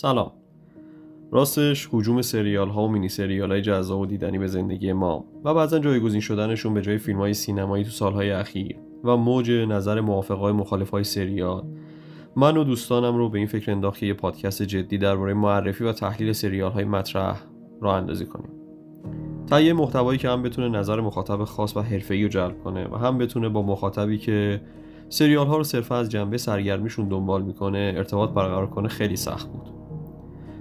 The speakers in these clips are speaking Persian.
سلام. راستش حجوم سریال ها و مینی سریال های جذاب و دیدنی به زندگی ما و بعضا جایگزین شدنشون به جای فیلم های سینمایی تو سالهای اخیر و موج نظر موافقای مخالف های سریال. من و دوستانم رو به این فکر انداخت که یه پادکست جدی درباره معرفی و تحلیل سریال های مطرح راه اندازی کنیم. تهیه محتوایی که هم بتونه نظر مخاطب خاص و حرفه‌ای رو جلب کنه و هم بتونه با مخاطبی که سریال ها رو صرفا از جنبه سرگرمیشون دنبال می‌کنه ارتباط برقرار کنه خیلی سخت بود.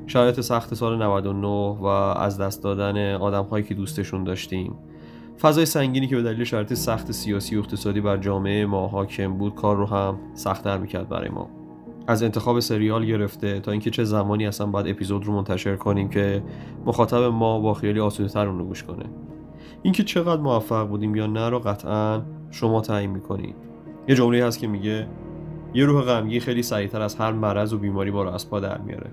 شرایط سخت سال 99 و از دست دادن آدم هایی که دوستشون داشتیم. فضای سنگینی که به دلیل شرایط سخت سیاسی و اقتصادی بر جامعه ما حاکم بود کار رو هم سختتر می‌کرد برای ما. از انتخاب سریال گرفته تا اینکه چه زمانی اصلا باید اپیزود رو منتشر کنیم که مخاطب ما با خیالی آسوده تر رو گوش کنه. اینکه چقدر موفق بودیم یا نه رو قطعا شما تعیین می‌کنید. یه جمله هست که میگه یه روح غمگین خیلی سریعتر از هر مرض و بیماری ما رو از پا در میاره.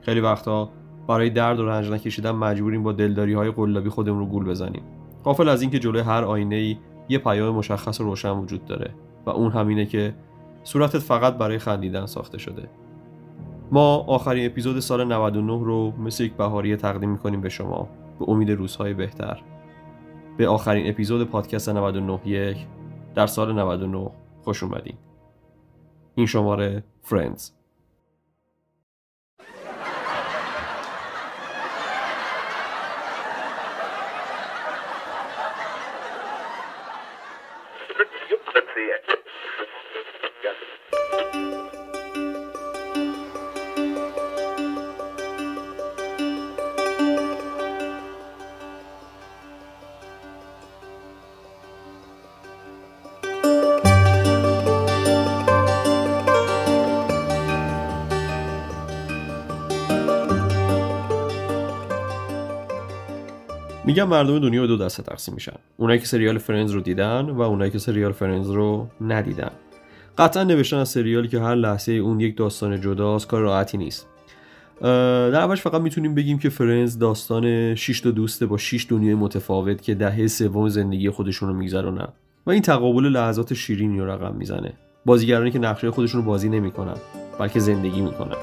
خیلی وقتا برای درد و رنج نکشیدن مجبوریم با دلداری های قلابی خودمون رو گول بزنیم. غافل از اینکه جلوی هر آینه ای یه پیام مشخص و روشن وجود داره و اون همینه که صورتت فقط برای خندیدن ساخته شده. ما آخرین اپیزود سال 99 رو مثل یک بهاریه تقدیم می‌کنیم به شما. به امید روزهای بهتر. به آخرین اپیزود پادکست 99 یک در سال 99 خوش اومدین. این شماره فرندز میگم مردم دنیا به دو دسته تقسیم میشن. اونایی که سریال فرنز رو دیدن و اونایی که سریال فرنز رو ندیدن. قطعا نوشتن از سریالی که هر لحظه اون یک داستان جداست کار راحتی نیست. در اولش فقط می‌تونیم بگیم که فرنز داستان 6 تا دوسته با 6 دنیای متفاوت که دهه سوم زندگی خودشون رو میگذرونن و این تقابل لحظات شیرینی رو رقم می‌زنه. بازیگرانی که نقشه خودشون رو بازی نمی‌کنن بلکه زندگی می‌کنن.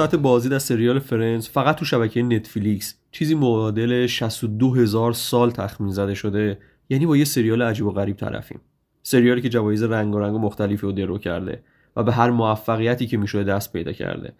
ساعت بازدید سریال فرندز فقط تو شبکه نتفلیکس چیزی معادل 62 هزار سال تخمین زده شده یعنی با یه سریال عجیب و غریب طرفیم. سریالی که جوایز رنگ و مختلفی رو درو کرده و به هر موفقیتی که می‌شده دست پیدا کرده.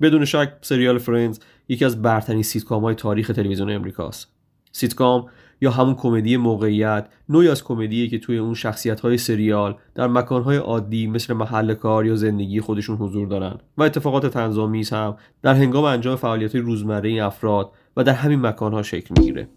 بدون شک سریال فرندز یکی از برترین سیتکام های تاریخ تلویزیون امریکاست. سیتکام یا همون کمدی موقعیت نوعی از کمدیه که توی اون شخصیت های سریال در مکان های عادی مثل محل کار یا زندگی خودشون حضور دارن و اتفاقات طنزآمیز هم در هنگام انجام فعالیت روزمره افراد و در همین مکان ها شکل می‌گیره.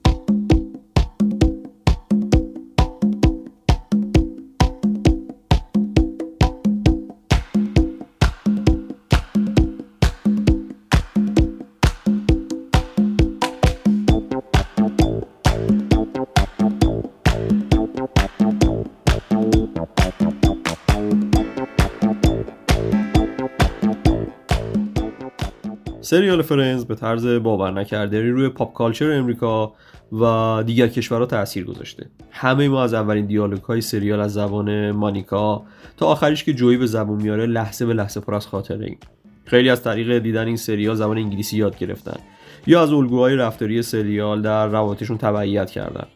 سریال فرنز به طرز باور نکردنی روی پاپ کالچر امریکا و دیگر کشورها تاثیر گذاشته. همه ما از اولین دیالوگ های سریال از زبان مانیکا تا آخریش که جویی به زبون میاره لحظه به لحظه پر از خاطره ایم. خیلی از طریق دیدن این سریال زبان انگلیسی یاد گرفتن. یا از الگوهای رفتاری سریال در روابطشون تبعیت کردن.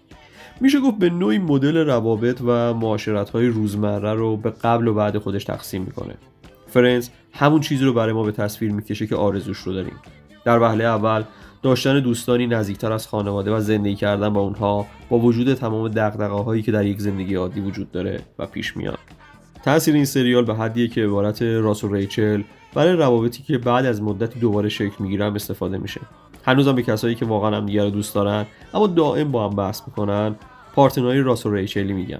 میشه گفت به نوعی مدل روابط و معاشرت های روزمره رو به قبل و بعد خودش تقسیم می‌کنه. فرنز همون چیزی رو برای ما به تصویر می‌کشه که آرزوش رو داریم. در وهله اول داشتن دوستانی نزدیکتر از خانواده و زندگی کردن با اونها با وجود تمام دقدقه هایی که در یک زندگی عادی وجود داره و پیش میاد. تاثیر این سریال به حدیه که عبارت راس و ریچل برای روابطی که بعد از مدتی دوباره شکل می‌گیرن استفاده میشه. هنوزم به کسایی که واقعا هم دیگر دوست دارن اما دائم با هم بحث می‌کنن پارتنرهای راس و ریچلی میگن.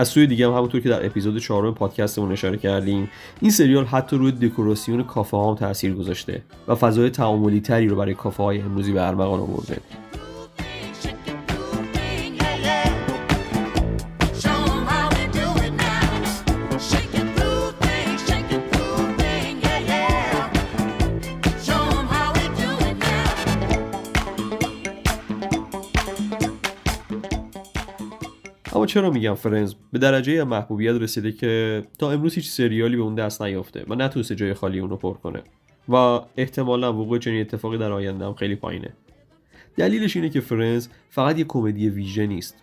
از سوی دیگه هم همونطور که در اپیزود چهارم پادکستمون اشاره کردیم این سریال حتی روی دکوراسیون کافه هم تاثیر گذاشته و فضای تعاملی تری رو برای کافه های امروزی به ارمغان آورده. اما چرا میگم فرنز به درجه محبوبیت رسیده که تا امروز هیچ سریالی به اون دست نیافته و نتونسته جای خالی اونو پر کنه. و احتمالا وقوع چنین اتفاقی در آینده هم خیلی پایینه. دلیلش اینه که فرنز فقط یک کمدی ویژه نیست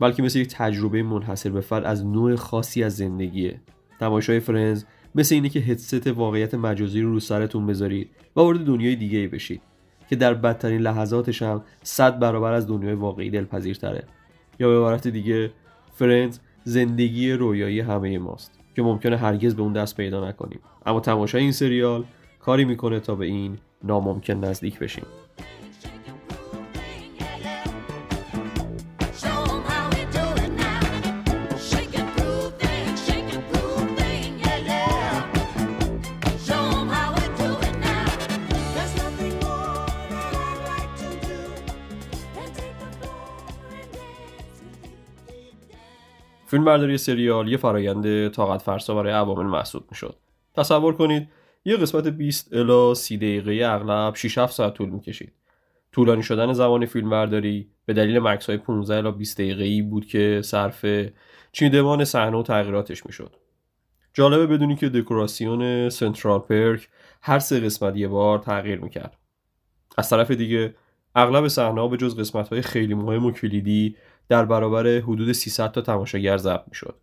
بلکه مثل یک تجربه منحصر به فرد از نوع خاصی از زندگیه. تماشای فرنز مثل اینه که هدست واقعیت مجازی رو رو سرتون بذارید و وارد دنیای دیگه ای بشید که در بدترین لحظاتش هم صد برابر از دنیای واقعی دلپذیرتره. یا به عبارت دیگه فرندز زندگی رویایی همه ماست که ممکنه هرگز به اون دست پیدا نکنیم. اما تماشای این سریال کاری می‌کنه تا به این ناممکن نزدیک بشیم. فیلم برداری سریال یه فرایند طاقت فرسا برای عوامل محسوب می‌شد. تصور کنید یه قسمت 20 الا 30 دقیقه اغلب 6 7 ساعت طول می‌کشید. طولانی شدن زمان فیلم برداری به دلیل مکس های 15 الا 20 دقیقه ای بود که صرف چیندمان صحنه و تغییراتش می‌شد. جالبه بدونی که دکوراسیون سنترال پرک هر سه قسمت یه بار تغییر می‌کرد. از طرف دیگه اغلب صحنه به جز قسمت های خیلی مهم و کلیدی در برابر حدود 300 تا تماشاگر ضبط می‌شد.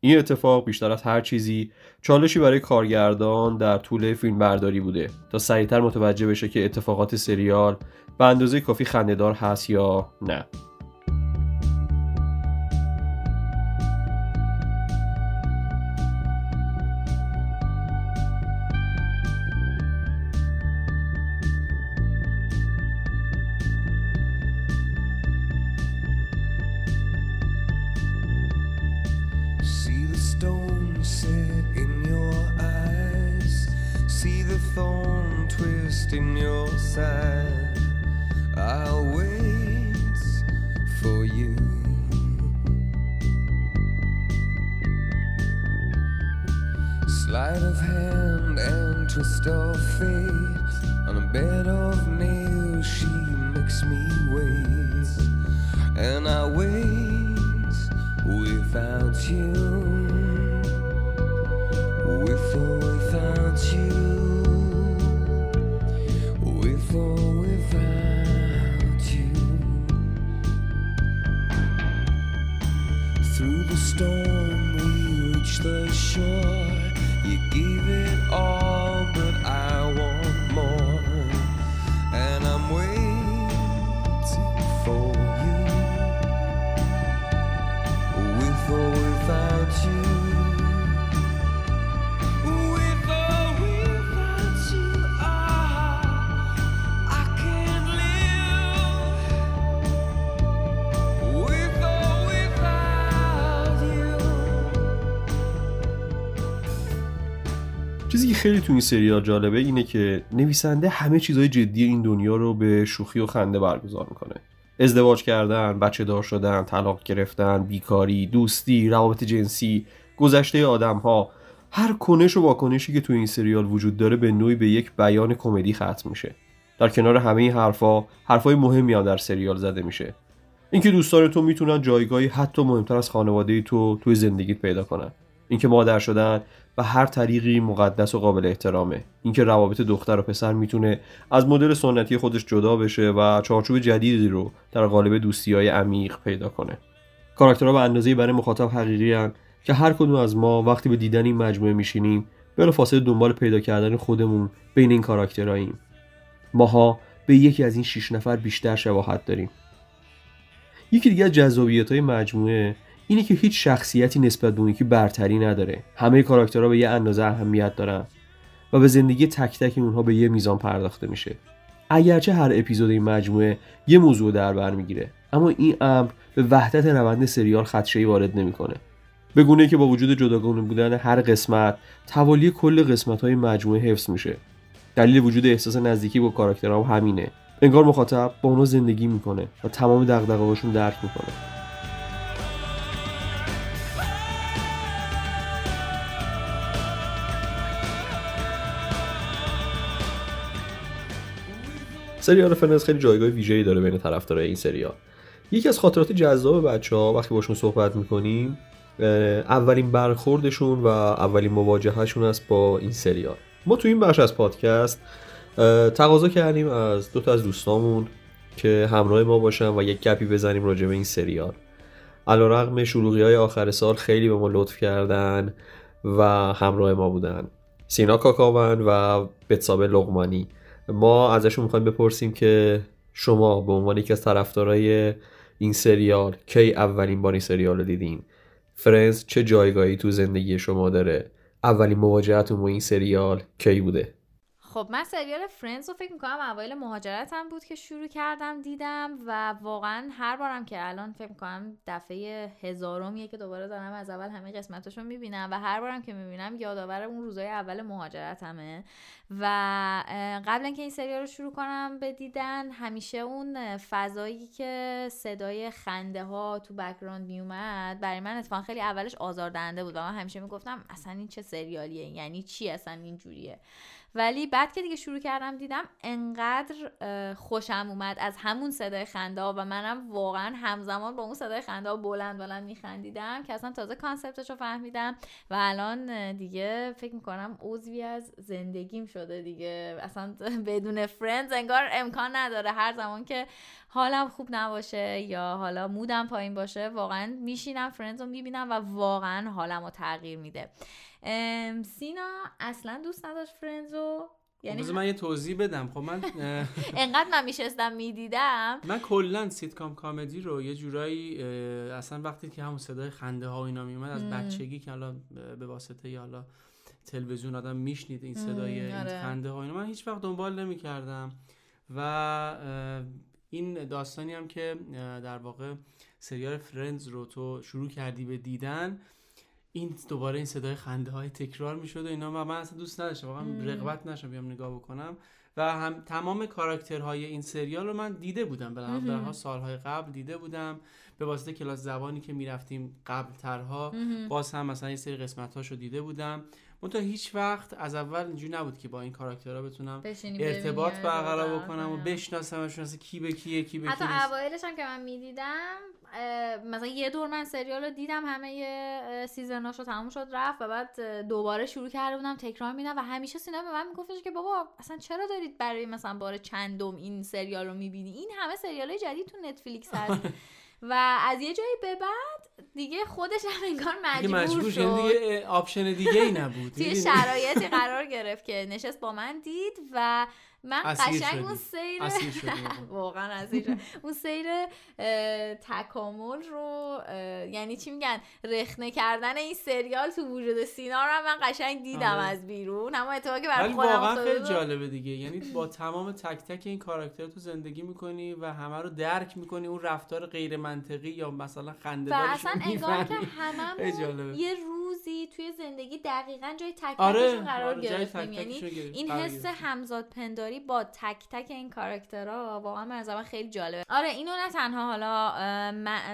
این اتفاق بیشتر از هر چیزی چالشی برای کارگردان در طول فیلم برداری بوده تا سریعتر متوجه بشه که اتفاقات سریال به اندازه کافی خندهدار هست یا نه. این سریال جالبه اینه که نویسنده همه چیزهای جدی این دنیا رو به شوخی و خنده برگزار می‌کنه. ازدواج کردن، بچه دار شدن، طلاق گرفتن، بیکاری، دوستی، روابط جنسی، گذشته آدم ها هر کنش و واکنشی که تو این سریال وجود داره به نوعی به یک بیان کمدی ختم میشه. در کنار همه این حرفا حرفای مهمی هم در سریال زده میشه. اینکه دوستان تو می‌تونن جایگاهی حتی مهمتر از خانواده تو توی زندگیت پیدا کنن. اینکه مادر شدن و هر طریقی مقدس و قابل احترامه. اینکه روابط دختر و پسر می‌تونه از مدل سنتی خودش جدا بشه و چارچوب جدیدی رو در قالب دوستی های عمیق پیدا کنه. کاراکترها به اندازه برای مخاطب حقیقی هن که هر کدوم از ما وقتی به دیدن این مجموعه میشینیم بلافاصله دنبال پیدا کردن خودمون بین این کاراکترهاییم. ماها به یکی از این شش نفر بیشتر شباهت داریم. یکی دیگه از جذابیت های مجموعه اینه که هیچ شخصیتی نسبت به اون یکی برتری نداره. همه کاراکترها به یه اندازه اهمیت دارن و به زندگی تک تک اونها به یه میزان پرداخته میشه. اگرچه هر اپیزود این مجموعه یه موضوع در بر می‌گیره اما این امر به وحدت روند سریال خدشه‌ای وارد نمی‌کنه. به گونه که با وجود جداگانه بودن هر قسمت توالی کل قسمت های مجموعه حفظ میشه. دلیل وجود احساس نزدیکی با کاراکترها همینه. انگار مخاطب با اونا زندگی می‌کنه و تمام دغدغه‌هاشون درک می‌کنه. سریال فرنز خیلی جایگاه ویژه‌ای داره بین طرفدارای این سریال یکی از خاطرات جذاب بچه ها وقتی باشون صحبت می‌کنیم اولین برخوردشون و اولین مواجههشون است با این سریال ما تو این بخش از پادکست تقاضا کردیم از دو تا از دوستامون که همراه ما باشن و یک گپی بزنیم راجع به این سریال علا رقم شروعی های آخر سال خیلی به ما لطف کردن و همراه ما بودن. سینا کاکاون و بتسابه لغمانی. ما ازشون می‌خوایم بپرسیم که شما به عنوان یکی از طرفدارای این سریال کی اولین بار این سریال رو دیدین؟ فرندز چه جایگاهی تو زندگی شما داره؟ اولین مواجهتون با این سریال کی بوده؟ خب من سریال فرندز رو فکر می‌کنم اوایل مهاجرتم بود که شروع کردم دیدم و واقعا هر بارم که الان فکر می‌کنم دفعه هزارمیه که دوباره دارم از اول همه قسمتاشو می‌بینم و هر بارم که می‌بینم یادآور اون روزای اول مهاجرتمه و قبل اینکه این سریال رو شروع کنم به دیدن همیشه اون فضایی که صدای خنده ها تو background میومد برای من اتفاقا خیلی اولش آزاردهنده بود و من همیشه می‌گفتم اصلا این چه سریالیه؟ یعنی چی اصلا اینجوریه؟ ولی بعد که دیگه شروع کردم دیدم انقدر خوشم اومد از همون صدای خنده و منم واقعا همزمان با اون صدای خنده بلند بلند میخندیدم که اصلا تازه concept ش رو فهمیدم و الان دیگه فکر می‌کنم عضوی از زندگیم شده دیگه. اصلا بدون فرندز انگار امکان نداره هر زمان که حالم خوب نباشه یا حالا مودم پایین باشه واقعا میشینم فرندز رو می‌بینم و واقعا حالم رو تغییر میده. سینا اصلا دوست نداشت فرندزو یعنی من یه توضیح بدم. خب من انقدر من میشستم می‌دیدم. من کلا سیتکام comedy رو یه جورایی اصلا وقتی که همون صدای خنده ها و اینا میومد از بچگی که حالا به واسطه حالا تلویزیون آدم میشنید این صدای این آره. خنده ها اینا من هیچ وقت دنبال نمی کردم و این داستانی هم که در واقع سریال فرندز رو تو شروع کردی به دیدن این دوباره این صدای خنده های تکرار می‌شد و اینا و من اصلا دوست نداشتم واقعا رغبت نشم بیام نگاه بکنم. و هم تمام کاراکترهای این سریال رو من دیده بودم. به سالهای قبل دیده بودم. به واسطه کلاس زبانی که می‌رفتیم قبل ترها باز هم مثلا یه سری قسمت رو دیده بودم. منتها هیچ وقت از اول اینجوری نبود که با این کاراکترها بتونم ارتباط برقرار بکنم و بشناسمشون اصلا کی به کیه کی به حتی اوایلش هم که من می‌دیدم مثلا یه دور من سریال رو دیدم همه season اش رو تموم شد رفت و بعد دوباره شروع کرده بودم تکرار می‌دیدم و همیشه سینا به من میگفتش که بابا اصلا چرا دارید برای مثلا بار چندم این سریال رو می‌بینی؟ این همه سریال های جدید تو نتفلیکس هست. و از یه جایی به بعد دیگه خودش هم انگار مجبور, مجبور شد. دیگه option دیگه ای نبود. توی شرایطی قرار گرفت که نشست با من دید و من قشنگ اون سیر واقعا اسیر اون سیر تکامل رو یعنی چی میگن؟ رخنه کردن این سریال تو وجود سینا رو من قشنگ دیدم آره. از بیرون. اما اتفاقی برای خودم واقعا خیلی جالبه دیگه. یعنی با تمام تک تک این کاراکتر تو زندگی می‌کنی و همه رو درک می‌کنی اون رفتار غیر منطقی یا مثلا خنده و اصلا انگار که هممون یه روزی توی زندگی دقیقا جای تک آره، قرار آره گرفتیم. یعنی این حس همزاد پنداری با تک تک این کاراکترها واقعا به خیلی جالبه. آره اینو نه تنها حالا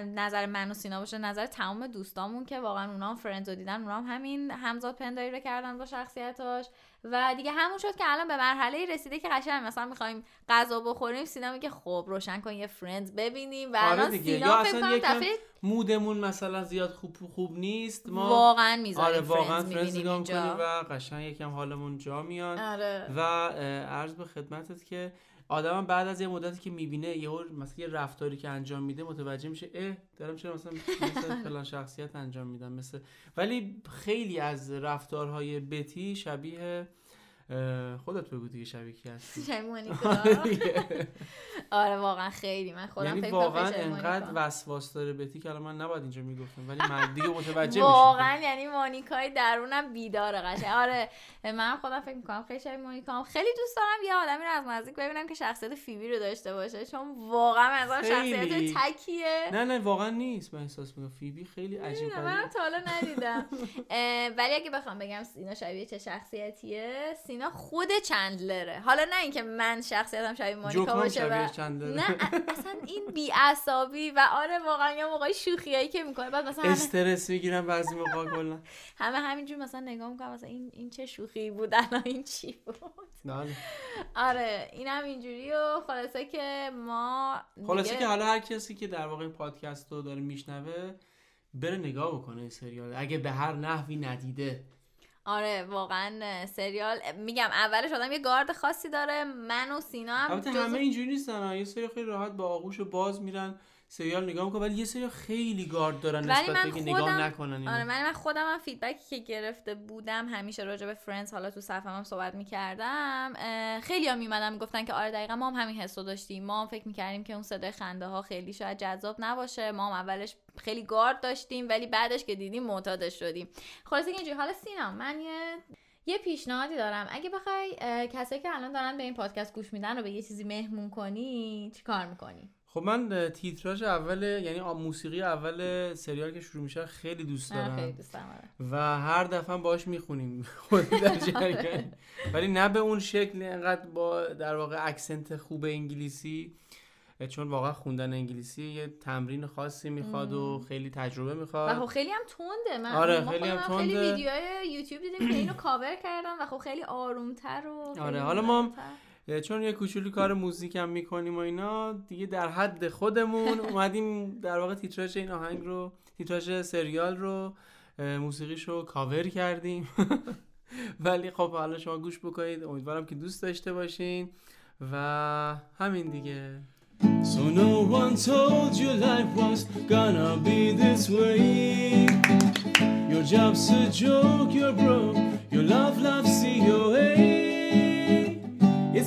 نظر من و سینا باشه نظر تمام دوستامون که واقعا اونا هم فرندز رو دیدن اونا هم همین همزاد پنداری رو کردن با شخصیتاش. و دیگه همون شد که الان به مرحله رسیده که قشنگ مثلا می‌خوایم غذا بخوریم سینا میگه خب روشن کن یه فرندز ببینیم و آره الان سینا فکر mood مون مثلا زیاد خوب خوب نیست ما واقعا می‌ذاریم آره واقعا فرندز نگاه و قشنگ یکم حالمون جا میاد. آره. و عرض به خدمتت که آدم بعد از یه مدتی که می‌بینه یه مثلا یه رفتاری که انجام میده متوجه میشه اه دارم چرا مثلا مثل فلان شخصیت انجام میدم مثل ولی خیلی از رفتارهای بتی شبیه خودت بگو دیگه شبیه کی هستی؟ شبیه مونیکا. آره واقعا خیلی. من خودم یعنی واقعا انقدر وسواس داره بتی که الان من نباید اینجا می‌گفتم ولی من دیگه متوجه میشم واقعا یعنی مونیکای درونم بیداره قشنگ. آره من خودم فکر می‌کنم خیلی شبیه مونیکا خیلی دوست دارم یه آدمی رو از نزدیک ببینم که شخصیت فیبی رو داشته باشه چون واقعا مثلا شخصیت تکیه. نه نه واقعا نیست من احساس می‌کنم. فیبی خیلی عجیب من تا حالا ندیدم. ولی اگه بخوام بگم سینا شبیه چه شخصیتیه سینا خود چندلره. حالا نه اینکه من شخصیتم شبیه مونیکا باشه و نه اصلا این بی عصابی و آره واقعا یه موقعی شوخیایی که می‌کنه. بعد مثلا استرس می‌گیرم بعضی موقع کلا. همه همینجور مثلا نگاه می‌کنم مثلا این این چه شوخی بود الان این چی بود؟ آره این هم اینجوری و خلاصه که ما خلاصه که حالا هر کسی که در واقع این پادکست رو داره میشنوه بره نگاه بکنه این سریال. اگه به هر نحوی ندیده آره واقعا سریال میگم اولش آدم یه گارد خاصی داره من و سینا هم البته همه اینجوری نیستن یه سری خیلی راحت با آغوش باز میرن. سریال نگاه می‌کنن ولی یه سری خیلی گارد دارن نسبت به نگاه نکنن اینو. آره من, من خودم هم feedback ی که گرفته بودم همیشه راجع به فرندز حالا تو صفحه هم صحبت می‌کردم خیلی هم میمدن می‌گفتن که آره دقیقا ما هم همین حسو داشتیم. ما هم فکر می‌کردیم که اون صدای خنده ها خیلی شاید جذاب نباشه. ما هم اولش خیلی گارد داشتیم ولی بعدش که دیدیم معتادش شدیم. خلاصه اینجوری. حالا سینا من یه یه پیشنهادی دارم. اگه بخوای کسایی که الان دارن به این پادکست گوش میدن رو به یه چیزی مهمون کنی چی کار می‌کنی؟ خب من تیتراژ اول یعنی موسیقی اول سریال که شروع میشه خیلی دوست دارم. خیلی دوست دارم آره. و هر دفعه باش می‌خونیم. در ولی نه به اون شکل انقدر با در واقع اکسنت خوب انگلیسی چون واقعا خوندن انگلیسی یه تمرین خاصی می‌خواد و خیلی تجربه می‌خواد. و خب خیلی هم تنده. من آره خیلی هم تنده خیلی ویدیوهای یوتیوب دیدیم که اینو کاور کردم و خب خیلی آرومتر و آره حالا ما چون یه کوچولی کار موزیک هم می‌کنیم و اینا دیگه در حد خودمون اومدیم در واقع تیتراژ این آهنگ رو تیتراژ سریال رو موسیقیش رو کاور کردیم. ولی خب حالا شما گوش بکنید. امیدوارم که دوست داشته باشین و همین دیگه. So no one told you life was gonna be this way. Your job's a joke, you're broke. Your love loves COA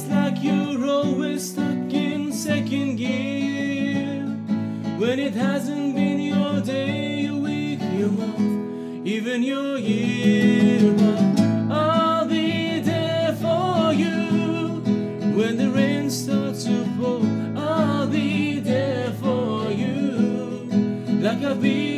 Like you're always stuck in second gear. When it hasn't been your day, your week, your month, even your year. But I'll be there for you. When the rain starts to pour I'll be there for you. Like I've been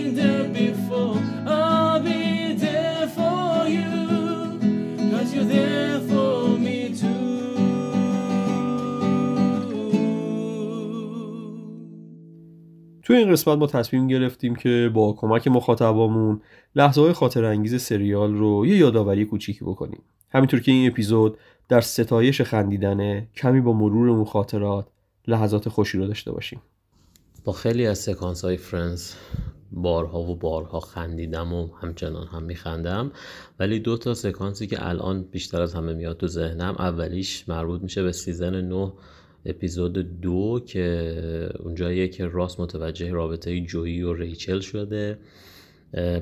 تو این قسمت ما تصمیم گرفتیم که با کمک مخاطبامون لحظه های خاطر انگیز سریال رو یه یادآوری کوچیکی بکنیم. همینطور که این اپیزود در ستایش خندیدنه کمی با مرور اون خاطرات لحظات خوشی رو داشته باشیم. با خیلی از سکانس های فرندز بارها و بارها خندیدم و همچنان هم میخندم. ولی دو تا سکانسی که الان بیشتر از همه میاد تو ذهنم اولیش مربوط میشه به season 9 اپیزود دو که اونجاییه که راس متوجه رابطه جویی و ریچل شده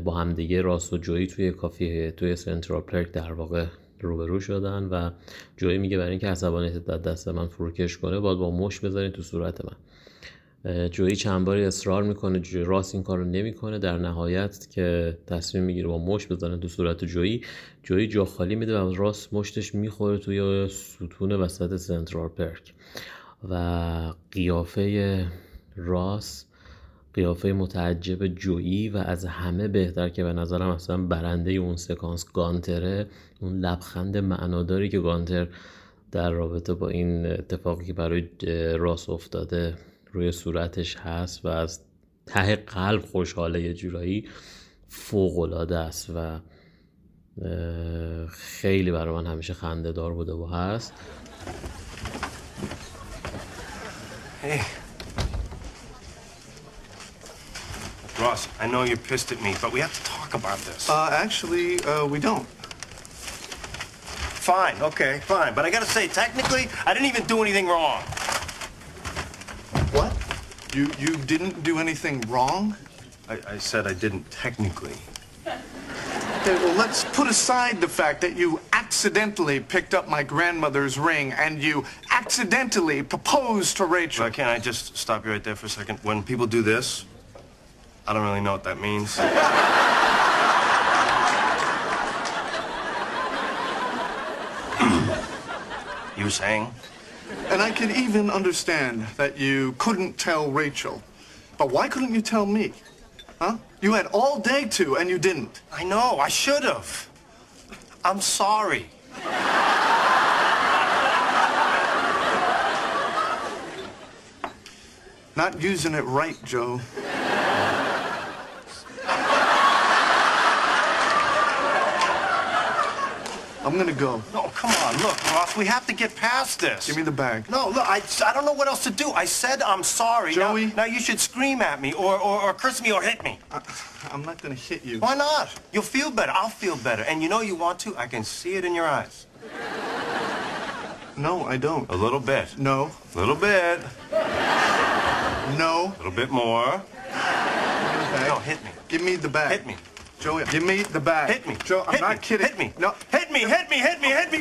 با همدیگه راس و جویی توی کافی توی سنترال پرک در واقع روبرو شدن و جویی میگه برای اینکه عصبانیتت از دست من فروکش کنه باید با مشت بزنی تو صورت من. جویی چند باری اصرار می‌کنه جویی راس این کار رو نمی‌کنه. در نهایت که تصمیم می‌گیره با مشت بزنه تو صورت جویی. جویی جا خالی میده و راس مشتش می‌خوره توی ستون وسط سنترال پرک و قیافه راس قیافه متعجب جویی و از همه بهتر که به نظرم اصلا برنده اون سکانس گانتره اون لبخند معناداری که گانتر در رابطه با این اتفاقی که برای راس افتاده روی صورتش هست و از ته قلب خوشحاله یه جورایی فوقلاده است و خیلی برای من همیشه خنده دار بوده و هست Hey. Ross, I know you're pissed at me, but we have to talk about this. Uh, actually, uh, we don't. Fine, okay, fine. But I gotta say, technically, I didn't even do anything wrong. What? You you didn't do anything wrong? I, I said I didn't technically. Okay, well, let's put aside the fact that you accidentally picked up my grandmother's ring and you accidentally proposed to Rachel. Well, can't I just stop you right there for a second? When people do this, I don't really know what that means. you were saying? And I can even understand that you couldn't tell Rachel. But why couldn't you tell me? Huh? You had all day to, and you didn't. I know, I should have. I'm sorry. Not using it right, Joe. I'm gonna go. No, come on, look, Ross, we have to get past this. Give me the bag. No, look, I, I don't know what else to do. I said I'm sorry. Now- Joey? Now, you should scream at me or, or, or curse me or hit me. I, I'm not gonna hit you. Why not? You'll feel better. I'll feel better. And you know you want to? I can see it in your eyes. No, I don't. A little bit. No. A little bit. No. A little bit more. No, hit me. Give me the bag. Hit me. Joey, give me the bag. Hit me. Joe, I'm hit not me. kidding. Hit me. No. Hit me, hit me, hit me, hit me.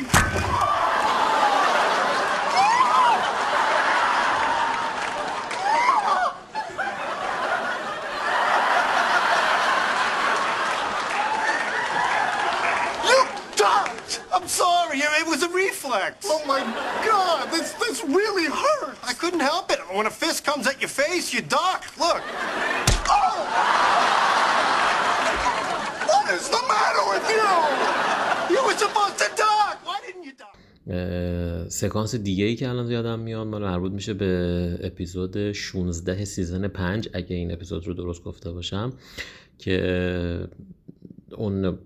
You ducked! I'm sorry. It was a reflex. Oh my God! This this really hurts. I couldn't help it. When a fist comes at your face, you duck. Look. Oh! Is the matter with you? You were supposed to duck. Why didn't you? اه، سکانس دیگه ای که الان یادم میاد مال مربوط میشه به اپیزود 16 سیزن 5 اگه این اپیزود رو درست گفته باشم که اون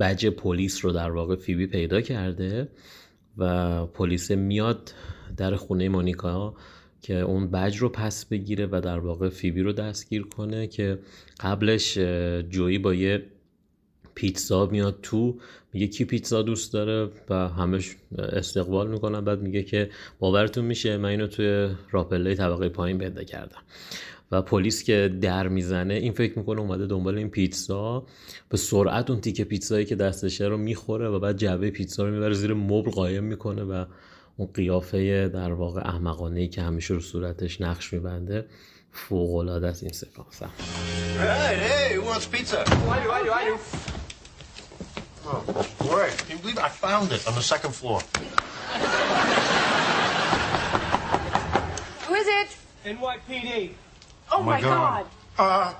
بج پلیس رو در واقع فیبی پیدا کرده و پلیس میاد در خونه مونیکا که اون بج رو پس بگیره و در واقع فیبی رو دستگیر کنه که قبلش جویی با یه پیتزا میاد تو میگه کی پیتزا دوست داره؟ و همش استقبال می‌کنن. بعد میگه که باورتون میشه من اینو توی راپله طبقه پایین پیدا کردم. و پلیس که در می‌زنه این فکر می‌کنه اومده دنبال این پیتزا. به سرعت اون تیکه پیتزایی که دستشه رو می‌خوره و بعد جعبه پیتزا رو می‌بره زیر مبل قایم می‌کنه و اون قیافه در واقع احمقانه ای که همیشه رو صورتش نقش میبنده فوق العاده است این سکانس هم. Oh, great. Can you believe? I found it on the second floor. Who is it? NYPD. Oh, my God. Uh,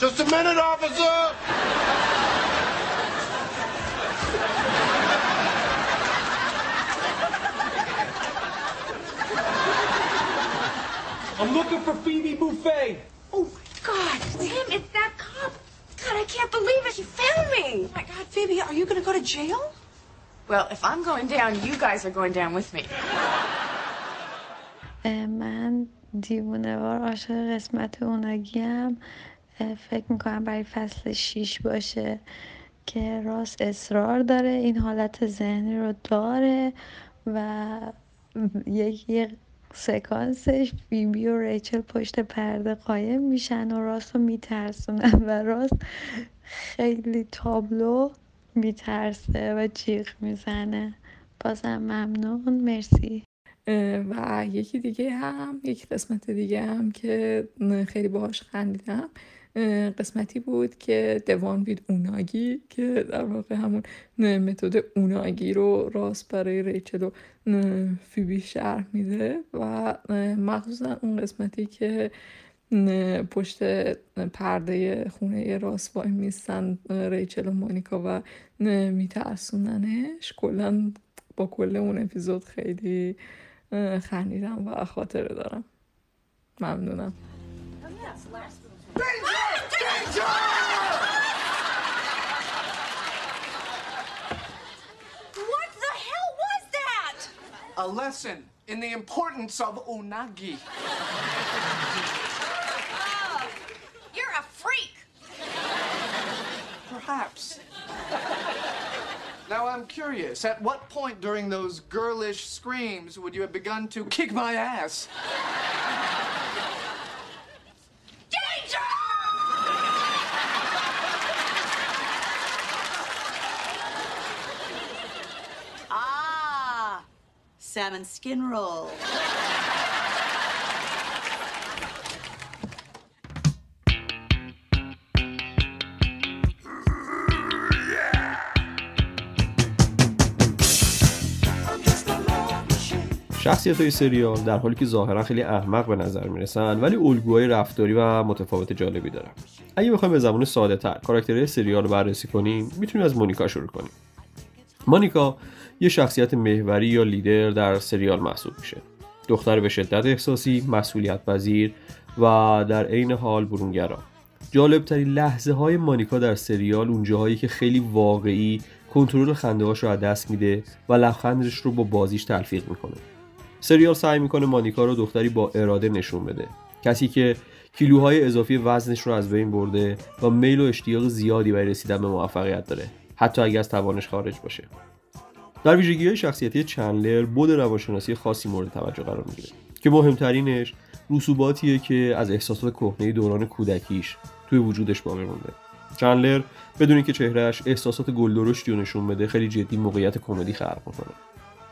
just a minute, officer! I'm looking for Phoebe Buffet. Oh, my God. Tim, it's that cop. God, I can't believe it. She found me. Oh, my God, Phoebe, are you going to go to jail? Well, if I'm going down, you guys are going down with me. من دیوونه وار عاشق قسمت اوناگیم فکر می‌کنم برای فصل شیش باشه که راست اصرار داره این حالت ذهنی رو داره و یکی سکانسش فیبی و ریچل پشت پرده قایم میشن و راست رو میترسونن و راست خیلی تابلو میترسه و جیغ می‌زنه. بازم ممنون. مرسی. و یکی دیگه هم یک قسمت دیگه هم که خیلی باهاش خندیدم. قسمتی بود که دوان وید اوناگی که در واقع همون متد اوناگی رو راست برای ریچل و فیبی شرح میده و مخصوصا اون قسمتی که پشت پرده خونه راست وای میستن ریچل و مونیکا و میترسوننش کلا با کل اون اپیزود خیلی خندیدم و خاطره دارم. ممنونم. What the hell was that? A lesson in the importance of unagi. Oh, you're a freak. Perhaps. Now I'm curious, at what point during those girlish screams would you have begun to kick my ass? Salmon skin roll. شخصیت های سریال در حالی که ظاهرا خیلی احمق به نظر می‌رسن ولی الگوهای رفتاری و متفاوت جالبی دارن اگه بخوایم به زبان ساده تر کاراکترهای سریال رو بررسی کنیم می‌تونیم از مونیکا شروع کنیم مونیکا یه شخصیت محوری یا لیدر در سریال محسوب میشه. دختر به شدت احساسی مسئولیت پذیر و در عین حال برونگرا. جالب ترین لحظه های مانیکا در سریال اونجاهایی که خیلی واقعی کنترل خنده رو از دست میده و لبخندش رو با بازیش تلفیق می‌کنه. سریال سعی می‌کنه مانیکا رو دختری با اراده نشون بده. کسی که کیلوهای اضافی وزنش رو از بین برده و میل و اشتیاق زیادی برای رسیدن به موفقیت داره حتی اگر از توانش خارج باشه. در ویژگی های شخصیتی چندلر بود روانشناسی خاصی مورد توجه قرار می‌گیره که مهمترینش رسوباتیه که از احساسات کهنه دوران کودکیش توی وجودش باقی مونده چندلر بدون اینکه چهرهش احساسات گلدرشتی رو نشون بده خیلی جدی موقعیت کمدی خلق می‌کنه.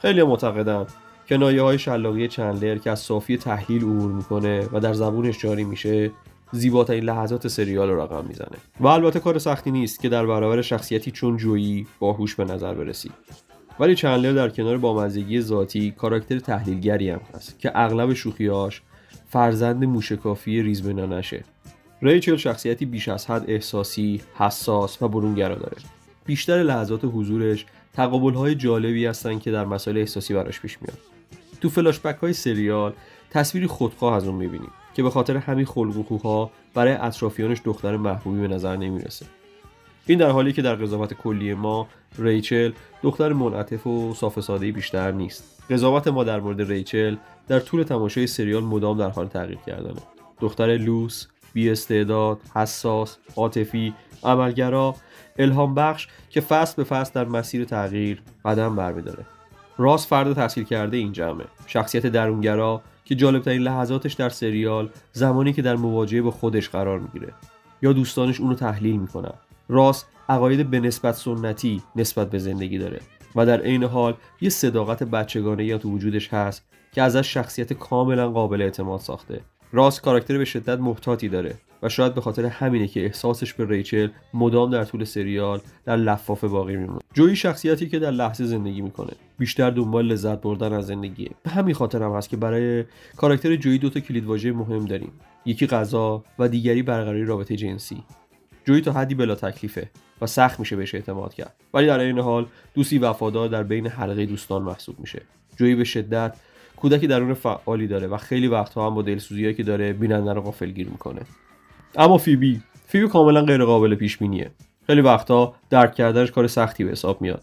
خیلی معتقدن کنایه های شلاقی چندلر که از صافی تحلیل عبور می‌کنه و در زبونش جاری میشه زیباترین لحظات سریال رو رقم می‌زنه. و البته کار سختی نیست که در برابر شخصیتی چون جویی باهوش به نظر برسی. ولی چندلر در کنار بامزگی ذاتی کاراکتر تحلیلگری هم هست که اغلب شوخیاش فرزند موشکافی ریزبنا نشه ریچل شخصیتی بیش از حد احساسی، حساس و برونگرا داره. بیشتر لحظات حضورش تقابل های جالبی هستن که در مسائل احساسی براش پیش میاد. تو فلاشبک های سریال تصویری خودخواه از اون می‌بینیم که به خاطر همین خلق برای اطرافیانش دختر محبوبی به نظر نمی‌رسه. این در حالی که در قضاوت کلی ما ریچل دختر منعطف و صاف ساده بیشتر نیست. قضاوت ما در مورد ریچل در طول تماشای سریال مدام در حال تغییر کردنه. دختر لوس، بی استعداد، حساس، عاطفی، عملگرا، الهام بخش که فصل به فصل در مسیر تغییر قدم برمیداره. راس فرد تحصیل کرده این جمعه شخصیت درونگرا که جالبترین لحظاتش در سریال زمانی که در مواجهه با خودش قرار می‌گیره یا دوستانش اونو تحلیل می‌کنن راس عقاید به نسبت سنتی نسبت به زندگی داره و در عین حال یه صداقت بچگانه یا تو وجودش هست که ازش شخصیت کاملا قابل اعتماد ساخته. راس کاراکتر به شدت محتاطی داره و شاید به خاطر همینه که احساسش به ریچل مدام در طول سریال در لفافه باقی میمونه. جویی شخصیتی که در لحظه زندگی می‌کنه. بیشتر دنبال لذت بردن از زندگیه. به همین خاطر هم هست که برای کاراکتر جویی دوتا کلیدواژه مهم داریم. یکی غذا و دیگری برقراری رابطه جنسی. جویی تا حدی بلا تکلیفه و سخت میشه بهش اعتماد کرد. ولی در این حال دوستی وفادار در بین حلقه دوستان محسوب میشه. جویی به شدت کودکی درون فعالی داره و خیلی وقتها هم با دلسوزیایی که داره بیننده رو غافلگیر می‌کنه. اما فیبی فیبی کاملا غیر قابل پیش بینیه خیلی وقتها درک کردنش کار سختی به حساب میاد.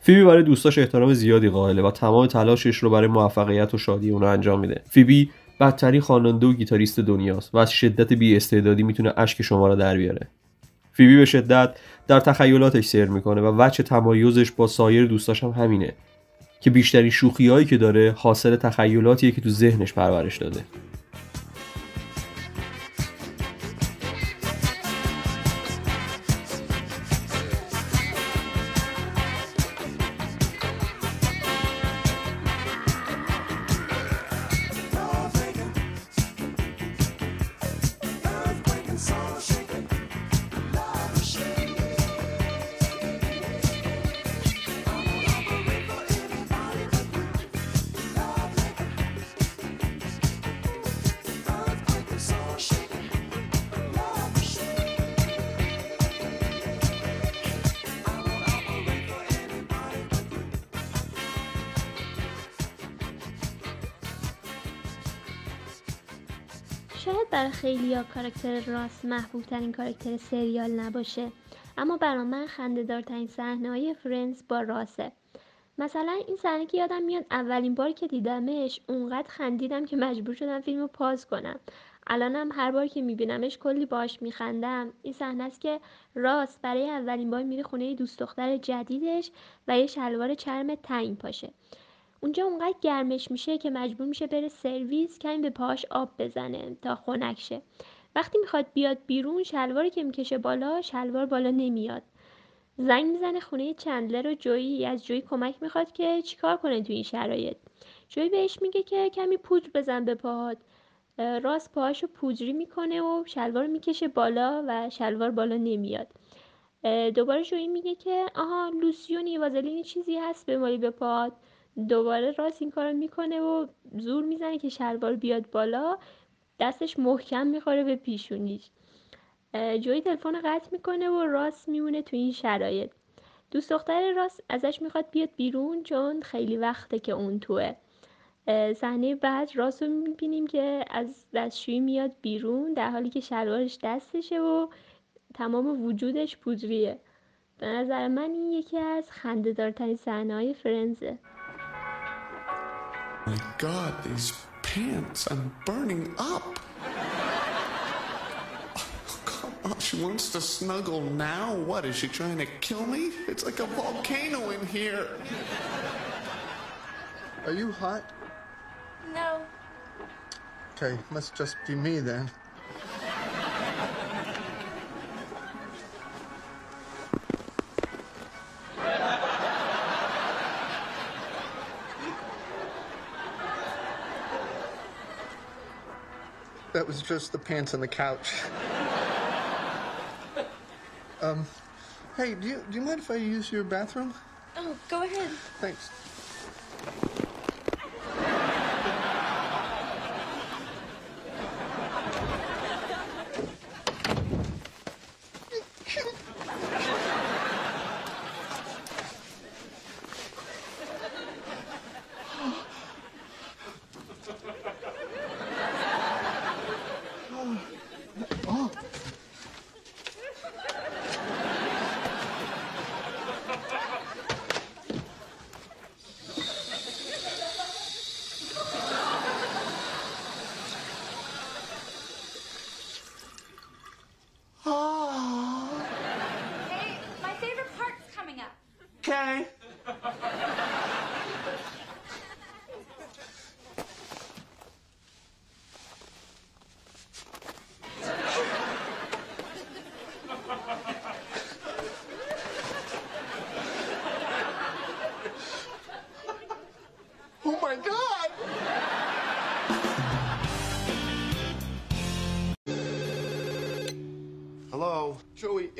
فیبی برای دوستاش احترام زیادی قائله و تمام تلاشش رو برای موفقیت و شادی اونا انجام میده. فیبی بدترین خواننده و گیتاریست دنیاست و از شدت بی استعدادی می‌تونه اشک شما رو در بیاره. فیبی به شدت در تخیلاتش سیر می‌کنه و وجه تمایزش با سایر دوستاش هم همینه که بیشترین شوخیهایی که داره حاصل تخیلاتیه که تو ذهنش پرورش داده. کاراکتر راست محبوب ترین کاراکتر سریال نباشه. اما برا من خنده ترین صحنه های فرنز با راسه مثلا این صحنه که یادم میاد اولین بار که دیدمش اونقدر خندیدم که مجبور شدم فیلم رو پاز کنم. الانم هر بار که میبینمش کلی باش میخندم. این صحنه است که راست برای اولین بار میره خونه دوست دختر جدیدش و یه شلوار چرم تنگ پاشه. اونجا اونقدر گرمش میشه که مجبور میشه بره سرویس کمی به پاش آب بزنه تا خنک شه. وقتی می‌خواد بیاد بیرون شلواری که می‌کشه بالا شلوار بالا نمیاد. زنگ می‌زنه خونه چندلر و جویی از جویی کمک می‌خواد که چیکار کنه تو این شرایط. جوی بهش میگه که کمی پودر بزن به پاهات. راست پاهاشو پودری می‌کنه و شلوار می‌کشه بالا و شلوار بالا نمیاد. دوباره جوی میگه که آها لوسیونی وازلینی چیزی هست به مالی به پاهات. دوباره راست این کارو می‌کنه و زور می‌زنه که شلوار بیاد بالا. دستش محکم می‌خوره به پیشونیش. جوی تلفن قطع می‌کنه و راست میمونه تو این شرایط. دوست دختر راست ازش می‌خواد بیاد بیرون چون خیلی وقته که اون توه. صحنه بعد راست رو می‌بینیم که از دستشویی میاد بیرون در حالی که شلوارش دستشه و تمام وجودش پودریه. به نظر من این یکی از خنده دارترین صحنه های فرنزه My God, these pants, I'm burning up. Come on, she wants to snuggle now. What, is she trying to kill me? It's like a volcano in here. Are you hot? No. Okay, must just be me then. That was just the pants on the couch. um, hey, do you, do you mind if I use your bathroom? Oh, go ahead. Thanks.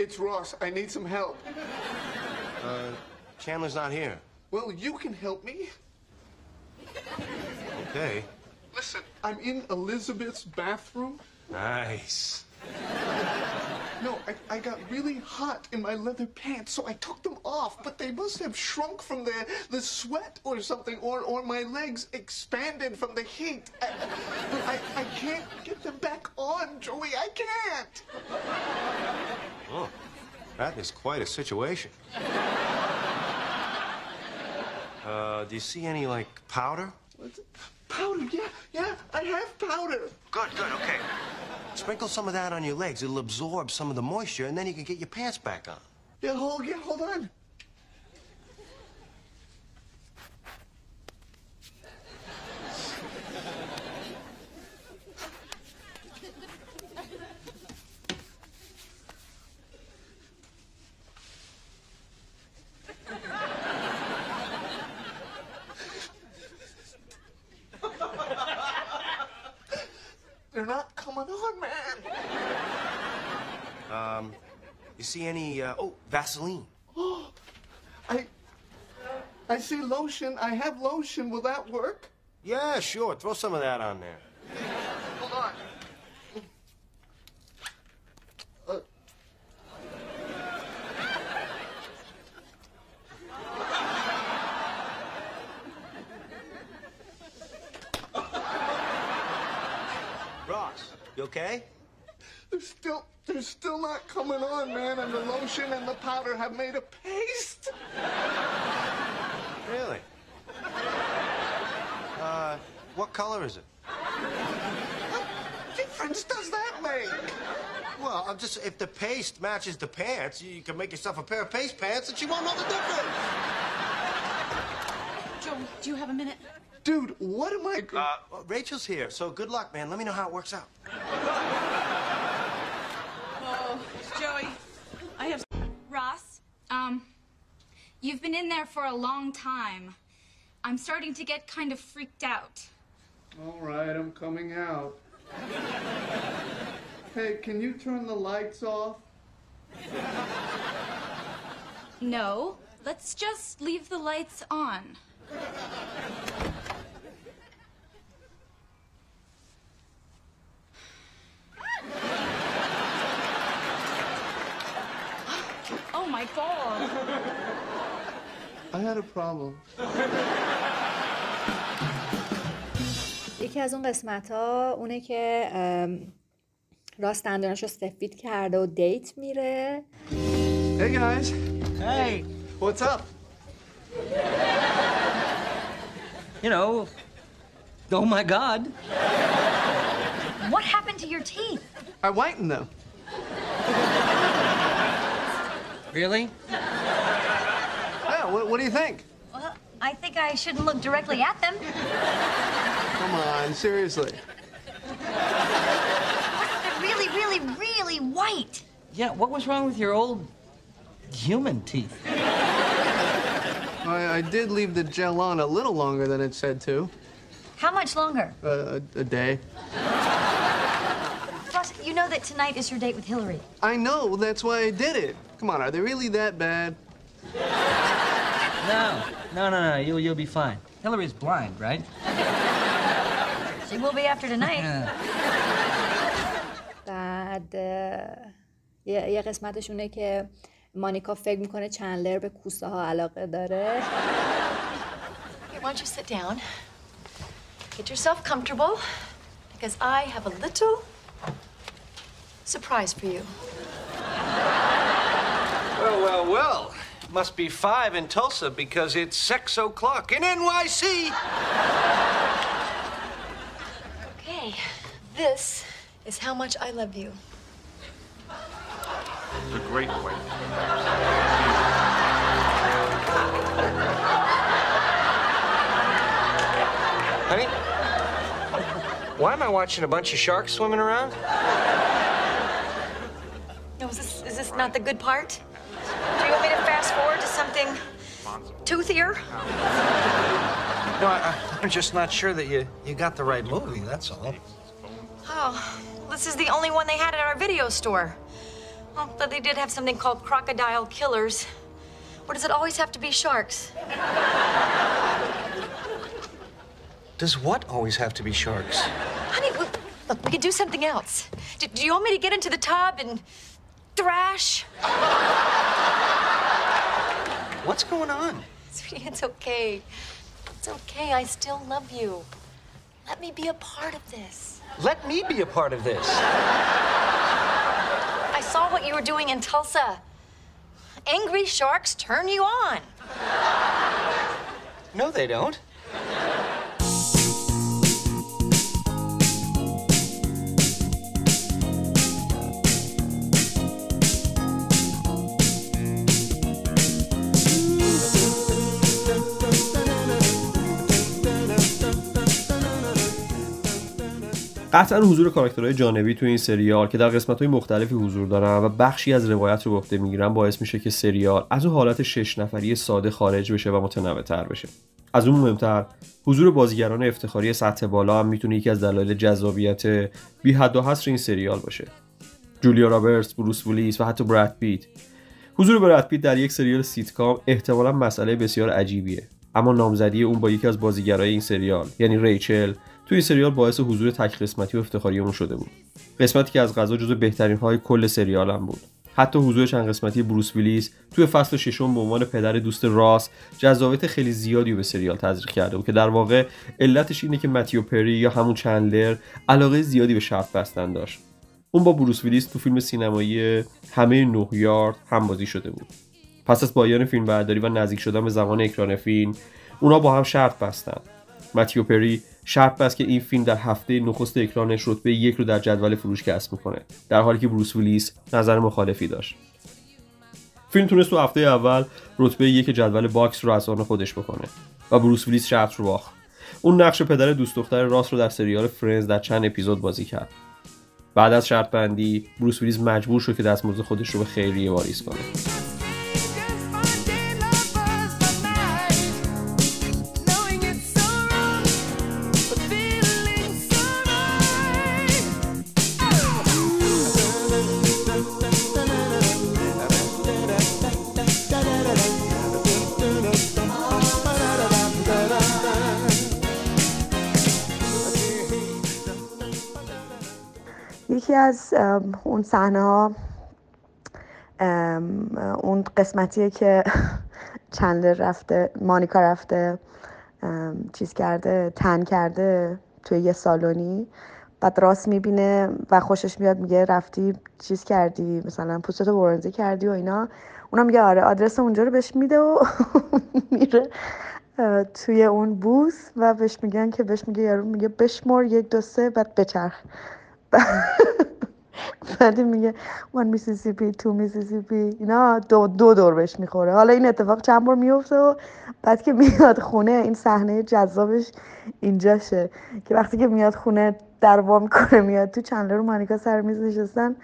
It's Ross. I need some help. Uh, Chandler's not here. Well, you can help me. Okay. Listen, I'm in Elizabeth's bathroom. Nice. No, I, I got really hot in my leather pants, so I took them off, but they must have shrunk from the, the sweat or something, or, or my legs expanded from the heat. I, I, I can't get them back on, Joey. I can't. Oh, that is quite a situation. Uh, do you see any, like, powder? Powder, yeah, yeah, I have powder. Good, good, okay. Sprinkle some of that on your legs. It'll absorb some of the moisture, and then you can get your pants back on. Yeah, hold, yeah, hold on. They're not coming on, man. Um, you see any, uh, oh, Vaseline. Oh, I, I see lotion. I have lotion. Will that work? Yeah, sure. Throw some of that on there. Hold on. Uh, Ross, you okay? They're still, they're still not coming on, man. And the lotion and the powder have made a paste. Really? Uh, what color is it? What difference does that make? Well, I'm just, if the paste matches the pants, you can make yourself a pair of paste pants and you won't know the difference. Joe, do you have a minute? Dude, what am I? Uh, Rachel's here, so good luck, man. Let me know how it works out. Joey, I have. Ross, um, you've been in there for a long time. I'm starting to get kind of freaked out. All right, I'm coming out. hey, can you turn the lights off? No, let's just leave the lights on. my god. I had a problem. یکی از اون قسمت ها اونه که ام، راست دندونش رو سفید کرده و دیت میره Hey guys. Hey. What's up? You know, oh my God. What happened to your teeth? I whitened them. Really? Yeah, what, what do you think? Well, I think I shouldn't look directly at them. Come on, seriously. They're really, really, really white. Yeah, what was wrong with your old human teeth? I, I did leave the gel on a little longer than it said to. How much longer? Uh, a, a day Ross, you know that tonight is your date with Hillary. I know, that's why I did it. Come on, are they really that bad? No, no, no, no. You'll, you'll be fine. Hillary's blind, right? She will be after tonight. بعد اه، یه, یه قسمتشونه که مانیکا فکر میکنه چندلر به کوسه ها علاقه داره Here, why don't you sit down? Get yourself comfortable, because I have a little surprise for you. Well, well, well. Must be five in Tulsa because it's six o'clock in NYC. Okay, this is how much I love you. It's a great way. Honey, why am I watching a bunch of sharks swimming around? No, is this, is this not the good part? Do you want me to fast forward to something toothier? No, I, I'm just not sure that you, you got the right movie, that's all. Oh, this is the only one they had at our video store. Well, but they did have something called Crocodile Killers. Or does it always have to be sharks? Does what always have to be sharks? Honey, look, look, we could do something else. Do, do you want me to get into the tub and thrash? What's going on? Sweetie, it's okay. It's okay. I still love you. Let me be a part of this. Let me be a part of this. I saw what you were doing in Tulsa. Angry sharks turn you on. No, they don't. قطعا حضور کاراکترهای جانبی تو این سریال که در قسمت های مختلفی حضور دارن و بخشی از روایت رو عهده می‌گیرن باعث میشه که سریال از اون حالت شش نفری ساده خارج بشه و متنوعتر بشه. از اون مهمتر حضور بازیگران افتخاری سطح بالا هم می‌تونه یکی از دلایل جذابیت بی حد و حصر این سریال باشه. جولیا رابرتس، بروس ویلیس و حتی براد پیت. حضور براد پیت در یک سریال سیتکام احتمالا مسئله بسیار عجیبیه اما نامزدی اون با یکی از بازیگرای این سریال یعنی ریچل توی سریال باعث حضور تک قسمتی و افتخاری اون شده بود. قسمتی که از غذا جزو بهترین های کل سریال هم بود. حتی حضور چند قسمتی بروس ویلیس توی فصل ششم به عنوان پدر دوست راس جذابیت خیلی زیادی به سریال تزریق کرده بود که در واقع علتش اینه که متیو پری یا همون چندلر علاقه زیادی به شرط بستن داشت. اون با بروس ویلیس تو فیلم سینمایی همه نه یارد همبازی شده بود. پس از پایان فیلم برداری و نزدیک شدن به زمان اکران فیلم اونا با هم شرط بستن. متیو پری شرط بست که این فیلم در هفته نخست اکرانش رتبه یک رو در جدول فروش کسب می‌کنه در حالی که بروس ویلیس نظر مخالفی داشت. فیلم تونست تو هفته اول رتبه یک جدول box رو از آن خودش بکنه و بروس ویلیس شرط رو باخت. اون نقش پدر دوست دختر راس رو در سریال فرندز در چند اپیزود بازی کرد. بعد از شرط بندی بروس ویلیس مجبور شد که دستمزد خودش رو به خیریه واریز کنه. یکی از اون صحنه ها اون قسمتیه که چندلر رفته مانیکا رفته چیز کرده تن کرده توی یه سالونی بعد راست می‌بینه و خوشش میاد میگه رفتی چیز کردی مثلا پوستتو برنزه کردی و اینا. اونا میگه آره آدرس اونجا رو بهش میده و میره توی اون بوس و بهش میگن که بهش میگه یارو میگه بشمر یک دو سه بعد بچرخ. بعد میگه one Mississippi two Mississippi اینا دو, دو دور بهش می‌خوره. حالا این اتفاق چند بار میفته و بعد که میاد خونه این صحنه جذابش اینجاشه که وقتی که میاد خونه در وا می‌کنه میاد تو چندلر و مانیکا سر میز نشستن.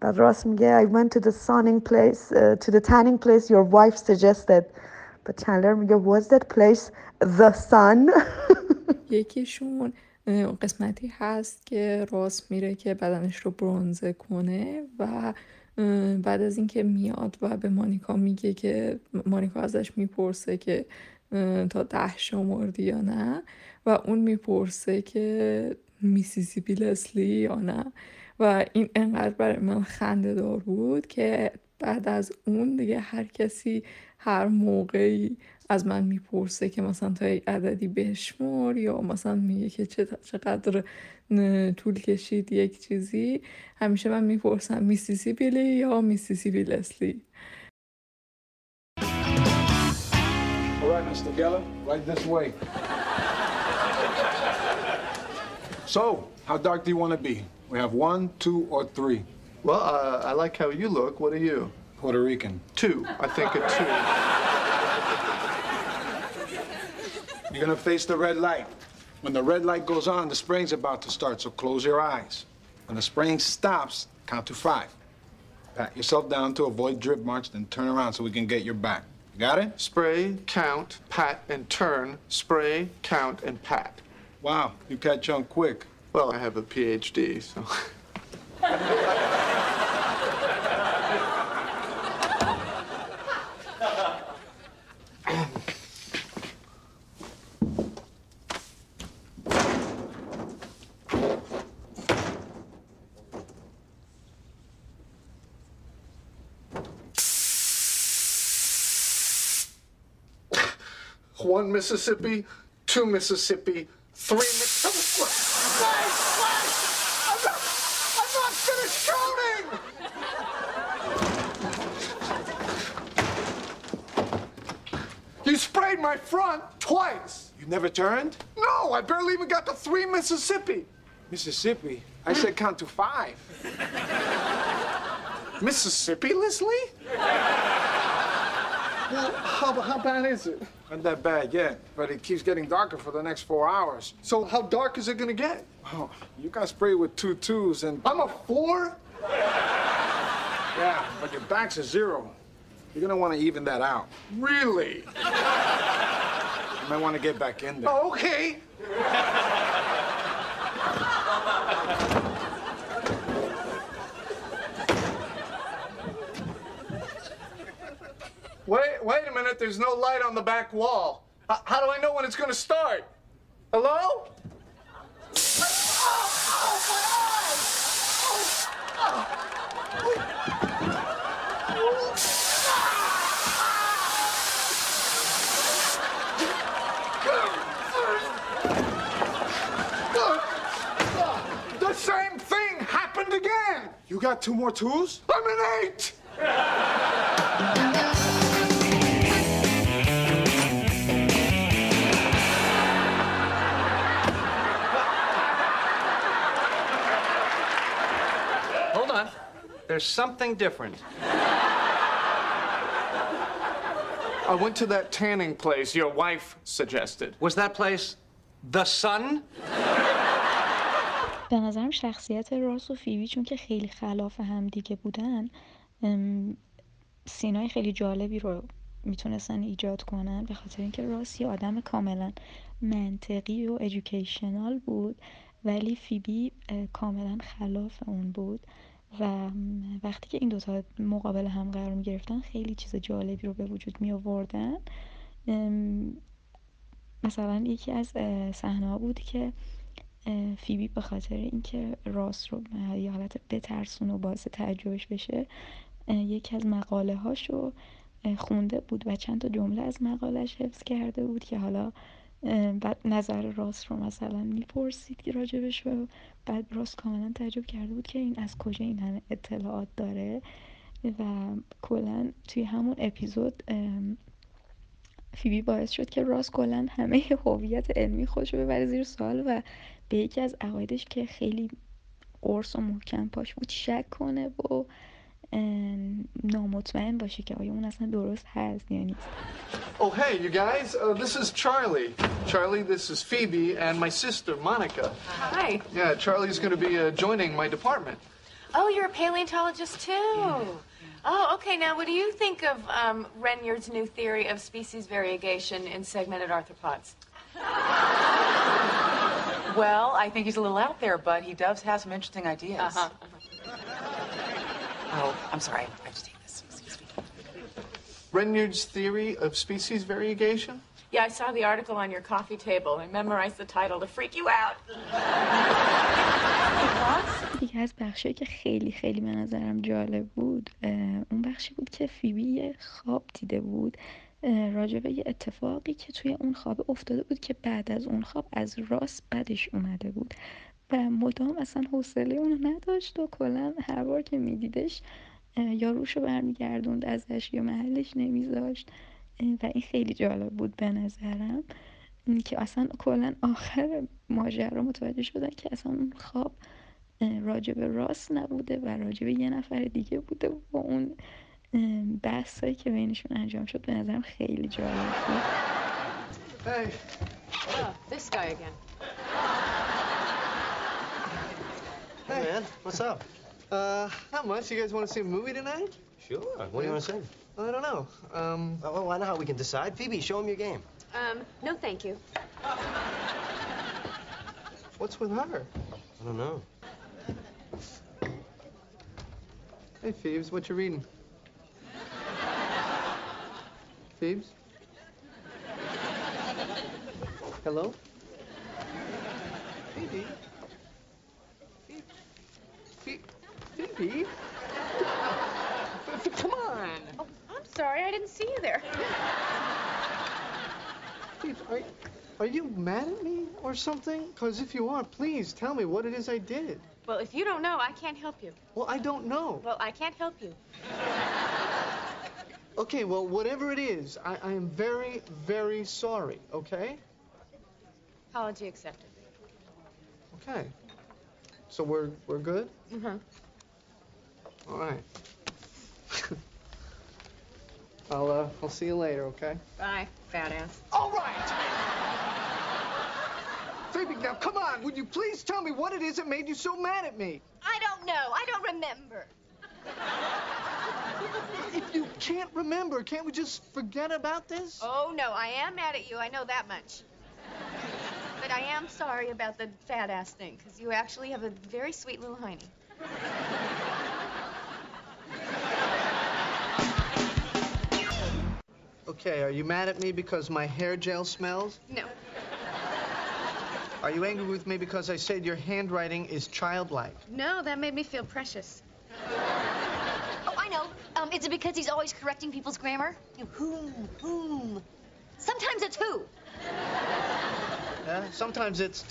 بعد راس میگه I went to the sunning place uh, to the tanning place your wife suggested. بعد چندلر میگه was that place the sun? یکیشون. قسمتی هست که راست میره که بدنش رو برونزه کنه و بعد از اینکه میاد و به مانیکا میگه که مانیکا ازش می‌پرسه که تا ده شمردی یا نه؟ و اون می‌پرسه که میسیسیپی لسلی یا نه؟ و این انقدر برای من خنده دار بود که بعد از اون دیگه هر کسی هر موقعی از من می‌پرسه که مثلا تا یک عددی بشمر یا مثلا میگه که چقدر طول کشید یک چیزی همیشه من می‌پرسم میسیسی بیلی یا میسیسی بیلسلی Mr. Geller, right this way. so, how dark do you want to be? We have one, two, or three. Well, uh, I like how you look. What are you? Puerto Rican. Two. I think a two. You're gonna face the red light. When the red light goes on, the spraying's about to start, so close your eyes. When the spraying stops, count to five. Pat yourself down to avoid drip marks, then turn around so we can get your back. You got it? Spray, count, pat, and turn. Spray, count, and pat. Wow, you catch on quick. Well, I have a PhD, so. One Mississippi, two Mississippi, three Mississippi. I'm not, I'm not finished counting! You sprayed my front twice. You never turned? No, I barely even got to three Mississippi. Mississippi? I said count to five. Mississippi, Leslie? Well, how, how bad is it? Not that bad yet, but it keeps getting darker for the next four hours. So how dark is it gonna get? Oh, you got sprayed with two twos and... I'm a four? Yeah, but your back's a zero. You're gonna want to even that out. Really? You might want to get back in there. Oh, okay. Wait, wait a minute. There's no light on the back wall. H- how do I know when it's going to start? Hello? The same thing happened again. You got two more tools? I'm an eight. There's something different. I went to that tanning place your wife suggested. Was that place the sun? به نظرم شخصیت راس و فیبی چون که خیلی خلاف هم دیگه بودن سینای خیلی جالبی رو می‌تونستن ایجاد کنن به خاطر اینکه راس یه آدم کاملا منطقی و ادویکیشنال بود ولی فیبی کاملا خلاف اون بود و وقتی که این دوتا مقابل هم قرار می گرفتن خیلی چیز جالبی رو به وجود می آوردن مثلا یکی از صحنه ها بود که فیبی به خاطر اینکه راس رو یه حالت بترسون و باعث تعجبش بشه یکی از مقاله هاشو خونده بود و چند تا جمله از مقالش حفظ کرده بود که حالا بعد نظر راست رو مثلا می‌پرسید که راجبش و بعد راست کاملا تعجب کرده بود که این از کجا این همه اطلاعات داره و کلا توی همون اپیزود فیبی باعث شد که راست کلا همه هویت علمی خودش رو ببره زیر سوال و به یکی از عقایدش که خیلی قرص و محکم پاش بود شک کنه و نامطمئن باشه که آیا اون اصلا درست هست یا نیست Oh, hey, you guys. Uh, this is Charlie. Charlie, this is Phoebe and my sister, Monica. Hi. Yeah, Charlie's going to be uh, joining my department. Oh, you're a paleontologist too. Oh, okay. Now, what do you think of um, Renyard's new theory of species variegation in segmented arthropods? Well, I think he's a little out there, but he does have some interesting ideas. Uh-huh. Oh, I'm sorry. I just take this. Excuse me. Renyard's theory of species variegation? Yeah, I saw the article on your coffee table. I memorized the title to freak you out. دیگه از بخشی که خیلی خیلی به نظرم جالب بود اون بخشی بود که فیبی یه خواب دیده بود راجع به یه اتفاقی که توی اون خواب افتاده بود که بعد از اون خواب از راست بدش اومده بود و مدام اصلا حوصله اونو نداشت و کلا هر بار که میدیدش یا روشو برمیگردوند ازش یا محلش نمیذاشت و این خیلی جالب بود به نظرم که اصلا کلا آخر ماجرا متوجه شدن که اصلا اون خواب راجب راست نبوده و راجب یه نفر دیگه بوده و اون بحثایی که بینشون انجام شد به نظرم خیلی جالب بود Hey. Oh, this guy again. Hey, man, what's up? Uh, not much. You guys want to see a movie tonight? Sure. What do you want to say? I don't know. Um, Oh, well, I know how we can decide. Phoebe, show him your game. Um, no, thank you. what's with her? I don't know. Hey, Phoebes, what you reading? Phoebes? Hello? Phoebe? Phoebe? Phoebe? Come on! Oh, I'm sorry, I didn't see you there. Phoebes, are, are you mad at me or something? Because if you are, please tell me what it is I did. Well, if you don't know, I can't help you. Well, I don't know. Well, I can't help you. Okay, well, whatever it is, I, I am very, very sorry, okay? Apology accepted. Okay. So we're we're good? Mm-hmm. All right. I'll uh I'll see you later, okay? Bye, fat ass. All right. Phoebe, now come on. Would you please tell me what it is that made you so mad at me? I don't know. I don't remember. If you can't remember, can't we just forget about this? Oh, no, I am mad at you. I know that much. But I am sorry about the fat ass thing, because you actually have a very sweet little hiney. Okay, are you mad at me because my hair gel smells? No. Are you angry with me because I said your handwriting is childlike? No, that made me feel precious. Oh, I know. Um, is it because he's always correcting people's grammar? You know, whom, whom. Sometimes it's who. Yeah, sometimes it's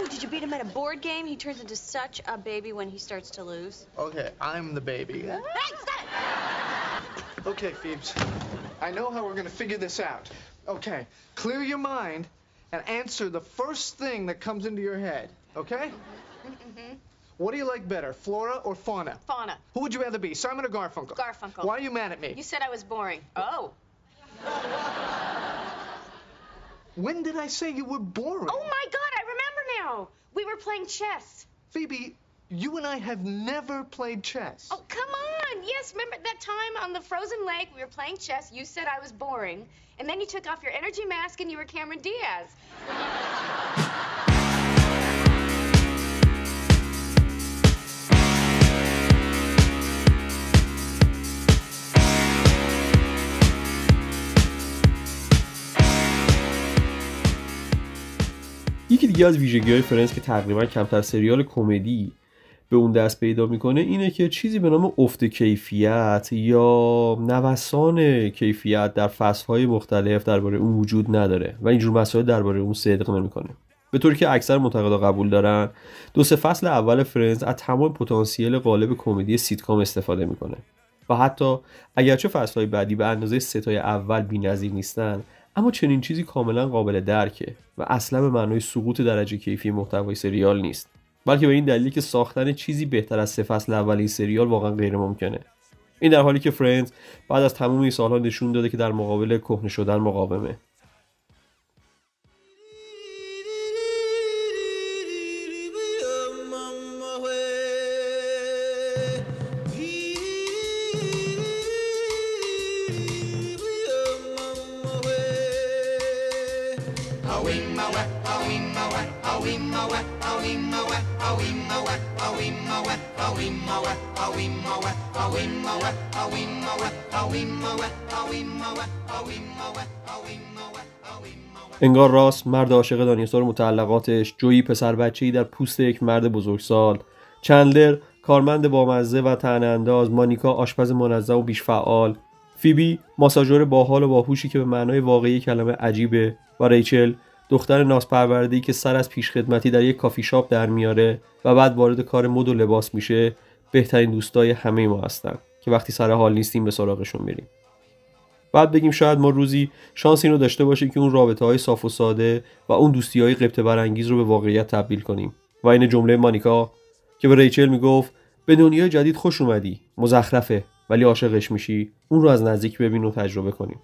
Oh, did you beat him at a board game? He turns into such a baby when he starts to lose. okay, I'm the baby. Hey, stop! Okay, Phoebes. I know how we're gonna figure this out. Okay, clear your mind and answer the first thing that comes into your head, okay? Mm-hmm. What do you like better, flora or fauna? Fauna. Who would you rather be, Simon or Garfunkel? Garfunkel. Why are you mad at me? You said I was boring. Oh. When did I say you were boring? Oh my god, now. We were playing chess. Phoebe, you and I have never played chess. Oh, come on. Yes, remember that time on the frozen lake we were playing chess? You said I was boring. And then you took off your energy mask and you were Cameron Diaz. یکی از ویژگی های فرندز که تقریبا کمتر سریال کمدی به اون دست پیدا می‌کنه اینه که چیزی به نام افت کیفیت یا نوسان کیفیت در فصلهای مختلف درباره اون وجود نداره و اینجور مسائل درباره اون صدق نمی‌کنه. به طوری که اکثر منتقدا قبول دارن دو سه فصل اول فرندز از تمام پتانسیل قالب کمدی سیتکام استفاده می‌کنه. و حتی اگرچه فصلهای بعدی به اندازه سه تای اول بی‌نظیر نیستن اما چنین چیزی کاملا قابل درکه و اصلا به معنای سقوط درجه کیفی محتوای سریال نیست. بلکه به این دلیلی که ساختن چیزی بهتر از سه فصل اول سریال واقعا غیر ممکنه این در حالی که فرندز بعد از تمام این سالها نشون داده که در مقابل کهنه شدن مقاومه. انگار راست مرد عاشق دانیسور متعلقاتش جویی پسر بچه‌ای در پوست یک مرد بزرگسال. چندلر کارمند بامزه و تن انداز مانیکا آشپز منظم و بیش فعال فیبی ماساژور باحال و باهوشی که به معنای واقعی کلمه عجیبه. و ریچل دختر ناسپرورده‌ای که سر از پیشخدمتی در یک کافی شاپ در میاره و بعد وارد کار مد و لباس میشه بهترین دوستای همه ما هستن که وقتی سر حال نیستیم به سراغشون میریم. بعد بگیم شاید ما روزی شانس این رو داشته باشیم که اون رابطه های صاف و ساده و اون دوستی های قبطه برانگیز رو به واقعیت تبدیل کنیم. و این جمله مانیکا که به ریچل می‌گفت به دنیای جدید خوش اومدی مزخرفه ولی عاشقش میشی اون رو از نزدیک ببین و تجربه کنیم.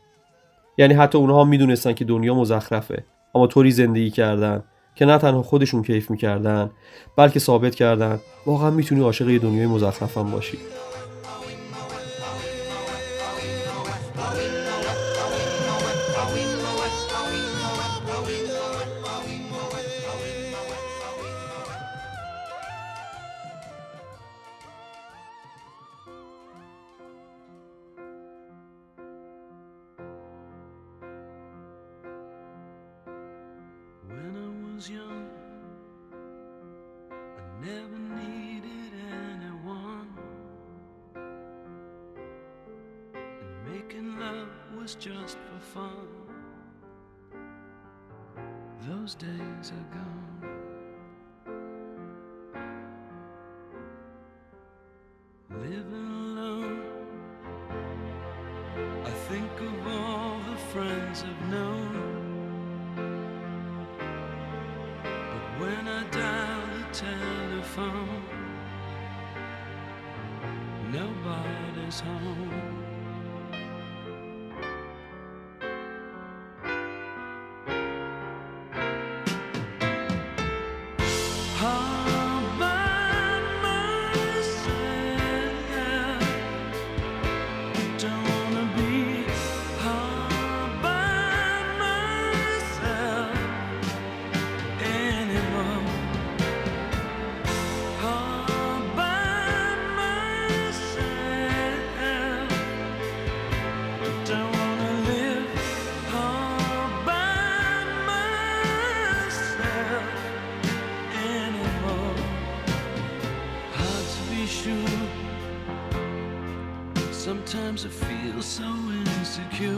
یعنی حتی اونها می‌دونستن که دنیا مزخرفه. اما طوری زندگی کردن که نه تنها خودشون کیف می‌کردن بلکه ثابت کردن واقعا می‌تونی عاشق یه دنیای مزخرفم باشی. I feel so insecure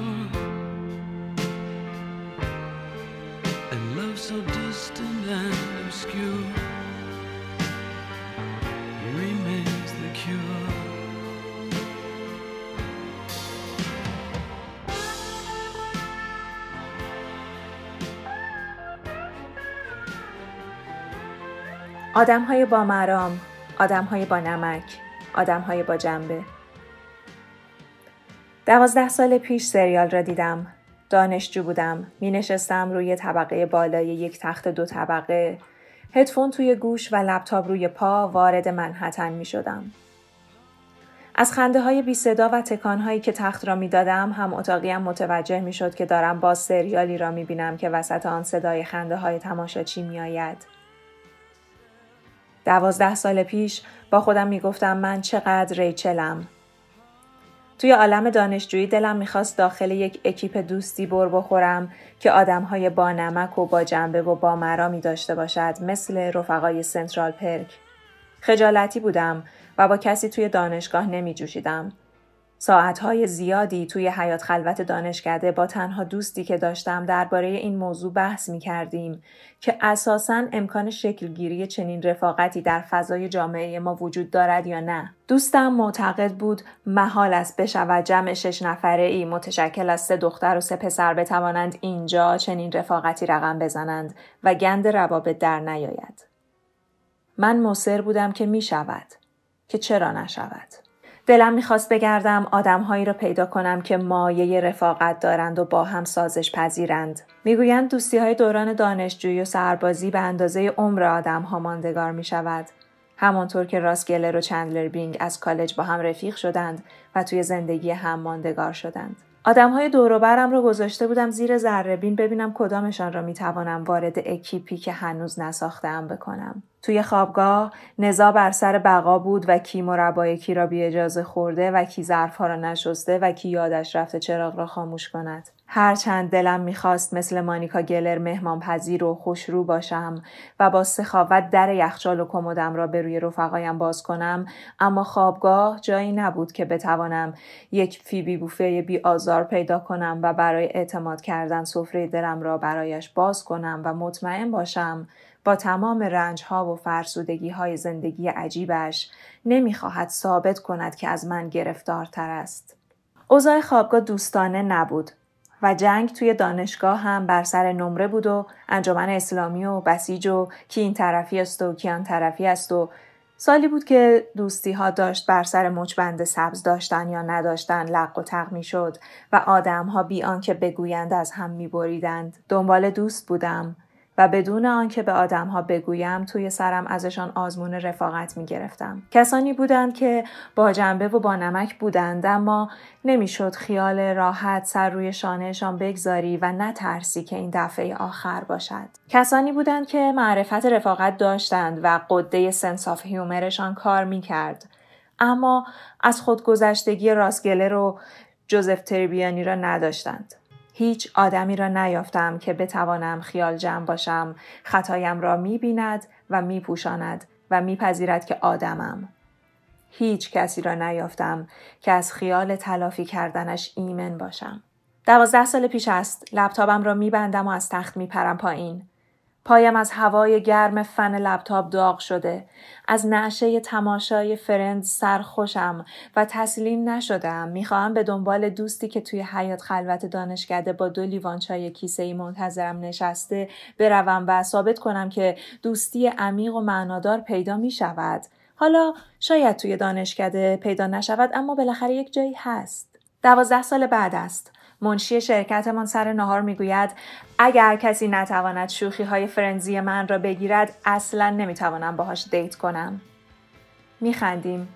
And love so distant and obscure Remains the cure آدم های با مرام، آدم های با نمک، آدم های با جنبه دوازده سال پیش سریال را دیدم. دانشجو بودم. می نشستم روی طبقه بالای یک تخت دو طبقه. هدفون توی گوش و لپتاپ روی پا وارد منحتن می شدم. از خنده های بی صدا و تکان هایی که تخت را می دادم هم اتاقیم متوجه می شد که دارم باز سریالی را می بینم که وسط آن صدای خنده های تماشاچی می آید. دوازده سال پیش با خودم می گفتم من چقدر ریچلم توی عالم دانشجویی دلم می‌خواست داخل یک اکیپ دوستی بر بخورم که آدمهای با نمک و با جنبه و با مرامی داشته باشد مثل رفقای سنترال پرک. خجالتی بودم و با کسی توی دانشگاه نمی جوشیدم. ساعتهای زیادی توی حیات خلوت دانشکده با تنها دوستی که داشتم درباره این موضوع بحث می کردیم که اساساً امکان شکلگیری چنین رفاقتی در فضای جامعه ما وجود دارد یا نه. دوستم معتقد بود محال است بشود جمع شش نفره ای متشکل از سه دختر و سه پسر بتوانند اینجا چنین رفاقتی رقم بزنند و گند روابط در نیاید. من مصر بودم که می شود. که چرا نشود. دلم می‌خواست بگردم آدمهایی را پیدا کنم که مایه رفاقت دارند و با هم سازش پذیرند. می‌گویند دوستی های دوران دانشجویی و سربازی به اندازه عمر آدم ها ماندگار می شود. همانطور که راسگلر و چندلر بینگ از کالج با هم رفیق شدند و توی زندگی هم ماندگار شدند. آدم های دوروبرم رو گذاشته بودم زیر ذره بین ببینم کدامشان را می‌توانم وارد اکیپی که هنوز نساختم بکنم. توی خوابگاه نزا بر سر بقا بود و کی مربای کی را بی اجازه خورده و کی ظرفها را نشسته و کی یادش رفته چراغ را خاموش کند. هرچند دلم می‌خواست مثل مانیکا گلر مهمان پذیر و خوشرو باشم و با سخاوت در یخچال و کمدم را به روی رفقایم باز کنم اما خوابگاه جایی نبود که بتوانم یک فیبی بوفه بی آزار پیدا کنم و برای اعتماد کردن سفره دلم را برایش باز کنم و مطمئن باشم با تمام رنج ها و فرسودگی های زندگی عجیبش نمی‌خواهد ثابت کند که از من گرفتارتر است. اوضاع خوابگاه دوستانه نبود و جنگ توی دانشگاه هم بر سر نمره بود و انجمن اسلامی و بسیج و کی این طرفی است و کی آن طرفی است و سالی بود که دوستی ها داشت بر سر مچبند سبز داشتن یا نداشتن لق و تق می شد و آدم ها بی آنکه بگویند از هم می بریدند. دنبال دوست بودم و بدون آنکه به آدمها بگویم توی سرم ازشان آزمون رفاقت می گرفتم. کسانی بودند که با جنبه و با نمک بودند اما نمی‌شد خیال راحت سر روی شانهشان بگذاری و نترسی که این دفعه آخر باشد. کسانی بودند که معرفت رفاقت داشتند و قده sense of humor شان کار می کرد. اما از خودگذشتگی راس گلر و جوزف تریبیانی را نداشتند. هیچ آدمی را نیافتم که بتوانم خیال جمع باشم خطایم را می بیند و می پوشاند و میپذیرد که آدمم. هیچ کسی را نیافتم که از خیال تلافی کردنش ایمن باشم. دوازده سال پیش است لپتاپم را میبندم و از تخت میپرم پایین پایم از هوای گرم فن لپتاپ داغ شده. از نعشه تماشای فرند سرخوشم و تسلیم نشدم. می‌خواهم به دنبال دوستی که توی حیات خلوت دانشکده با دو لیوان چای کیسه ای منتظرم نشسته بروم و ثابت کنم که دوستی عمیق و معنادار پیدا می شود. حالا شاید توی دانشکده پیدا نشود اما بالاخره یک جایی هست. دوازده سال بعد است. منشی شرکتمان سر نهار می‌گوید اگر کسی نتواند شوخی های فرنزی من را بگیرد اصلا نمی‌توانم باهاش دیت کنم. میخندیم.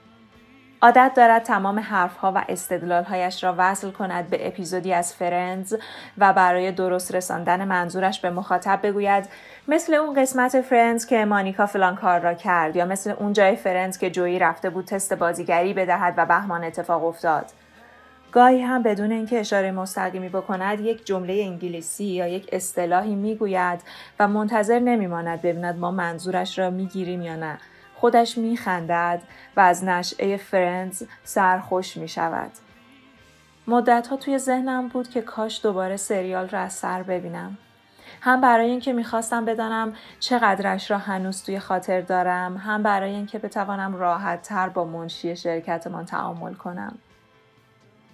عادت دارد تمام حرفها و استدلالهایش را وصل کند به اپیزودی از فرنز و برای درست رساندن منظورش به مخاطب بگوید مثل اون قسمت فرندز که مانیکا فلان کار را کرد یا مثل اون جای فرندز که جویی رفته بود تست بازیگری بدهد و بهمان اتفاق افتاد. گاهی هم بدون اینکه اشاره مستقیمی بکند یک جمله انگلیسی یا یک اصطلاحی می‌گوید و منتظر نمیماند ببیند ما منظورش را می‌گیریم یا نه. خودش میخندد و از نشئه فرندز سرخوش می‌شود. مدت ها توی ذهنم بود که کاش دوباره سریال را از سر ببینم. هم برای اینکه می‌خواستم بدانم چقدرش را هنوز توی خاطر دارم هم برای اینکه بتوانم راحت تر با منشی شرکتمان تعامل کنم.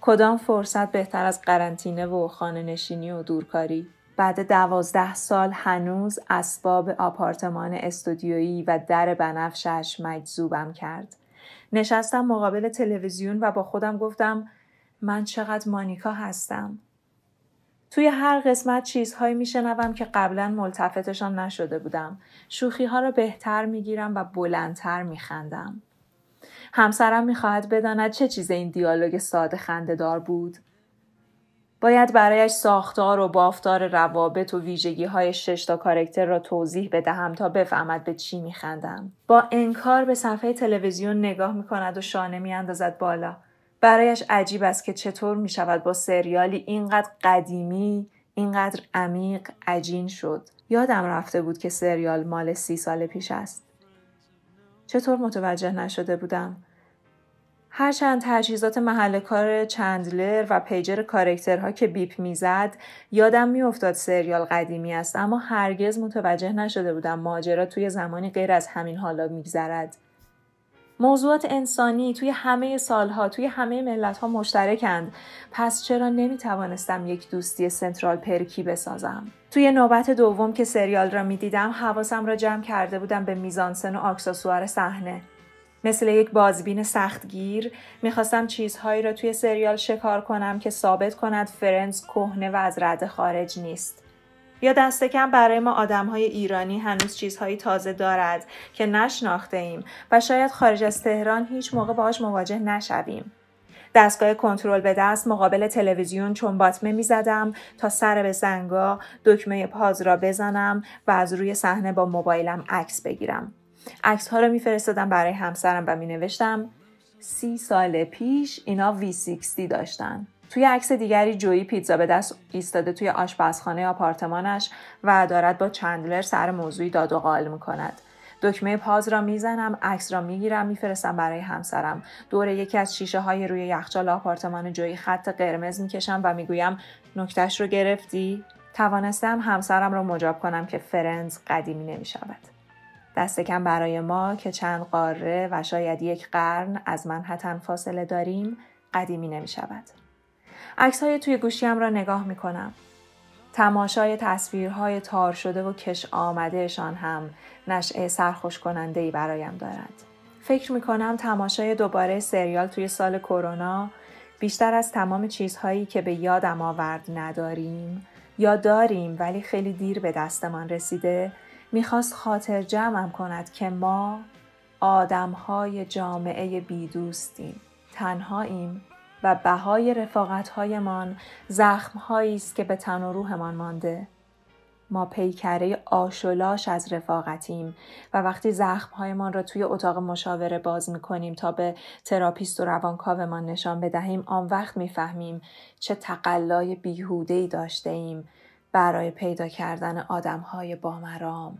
کدام فرصت بهتر از قرنطینه و خانه نشینی و دورکاری؟ بعد دوازده سال هنوز اسباب آپارتمان استودیویی و در بنفشش مجذوبم کرد. نشستم مقابل تلویزیون و با خودم گفتم من چقدر مانیکا هستم. توی هر قسمت چیزهایی میشنوم که قبلا ملتفتشان نشده بودم. شوخی ها را بهتر می‌گیرم و بلندتر میخندم. همسرم می‌خواهد بداند چه چیز این دیالوگ ساده خنده دار بود. باید برایش ساختار و بافتار روابط و ویژگی های شش تا کارکتر را توضیح بدهم تا بفهمد به چی میخندم. با انکار به صفحه تلویزیون نگاه می‌کند و شانه میاندازد بالا. برایش عجیب است که چطور می شود با سریالی اینقدر قدیمی، اینقدر عمیق عجین شد. یادم رفته بود که سریال مال سی سال پیش است. چطور متوجه نشده بودم؟ هرچند تجهیزات محل کار چندلر و پیجر کارکترها که بیپ می‌زد یادم میافتاد سریال قدیمی است اما هرگز متوجه نشده بودم ماجرا توی زمانی غیر از همین حالا میگذرد. موضوعات انسانی توی همه سالها توی همه ملتها مشترکند. پس چرا نمی‌توانستم یک دوستی سنترال پرکی بسازم؟ توی نوبت دوم که سریال را می‌دیدم حواسم را جمع کرده بودم به میزانسن و آکسسوار صحنه. مثل یک بازبین سختگیر می‌خواستم چیزهایی را توی سریال شکار کنم که ثابت کند فرنز کهنه و از رد خارج نیست. یا دست کم برای ما آدم های ایرانی هنوز چیزهایی تازه دارد که نشناخته ایم و شاید خارج از تهران هیچ موقع باهاش مواجه نشویم. دستگاه کنترل به دست مقابل تلویزیون چون باطمه می زدم تا سر به زنگا دکمه پاز را بزنم و از روی صحنه با موبایلم عکس بگیرم. عکس ها رو میفرستادم برای همسرم و می نوشتم سی سال پیش اینا V60 داشتن. توی عکس دیگری جویی پیتزا به دست ایستاده توی آشپزخانه آپارتمانش و دارد با چندلر سر موضوعی داد و قال می‌کند. دکمه پاز را می‌زنم عکس را می‌گیرم میفرستم برای همسرم دور یکی از شیشه های روی یخچال آپارتمان جویی خط قرمز می‌کشم و می‌گویم نکتش رو گرفتی توانستم همسرم را مجاب کنم که فرنز قدیمی نمی‌شود دست کم برای ما که چند قاره و شاید یک قرن از منحتن فاصله داریم قدیمی نمی شود. عکس های توی گوشیم را نگاه می کنم. تماشای تصویرهای تار شده و کش آمدهشان هم نشعه سرخوش کننده ای برایم دارد. فکر می کنم تماشای دوباره سریال توی سال کرونا بیشتر از تمام چیزهایی که به یادم آورد نداریم یا داریم ولی خیلی دیر به دستمان رسیده می‌خواست خاطر جمعم کند که ما آدمهای جامعه بیدوستیم. تنهاییم و بهای رفاقتهایمان زخمهایی است که به تن و روحمان مانده. ما پیکره آشولاش از رفاقتیم و وقتی زخمهایمان را توی اتاق مشاوره باز می‌کنیم تا به تراپیست و روانکاومان نشان بدهیم آن وقت می‌فهمیم چه تقلای بیهودهی داشته ایم برای پیدا کردن آدم های با مرام،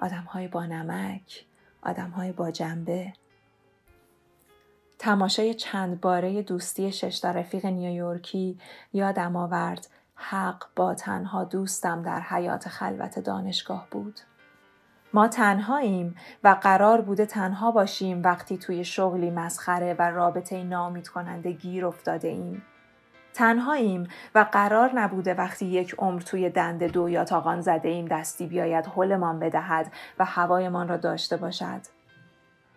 آدم های با نمک، آدم های با جنبه. تماشای چند باره دوستی شش رفیق نیویورکی یادم آورد حق با تنها دوستم در حیات خلوت دانشگاه بود. ما تنهاییم و قرار بوده تنها باشیم وقتی توی شغلی مسخره و رابطه نامید کننده گیر افتاده ایم. تنهاییم و قرار نبوده وقتی یک عمر توی دنده دو یا تاقان زده ایم دستی بیاید حلمان بدهد و هوایمان را داشته باشد.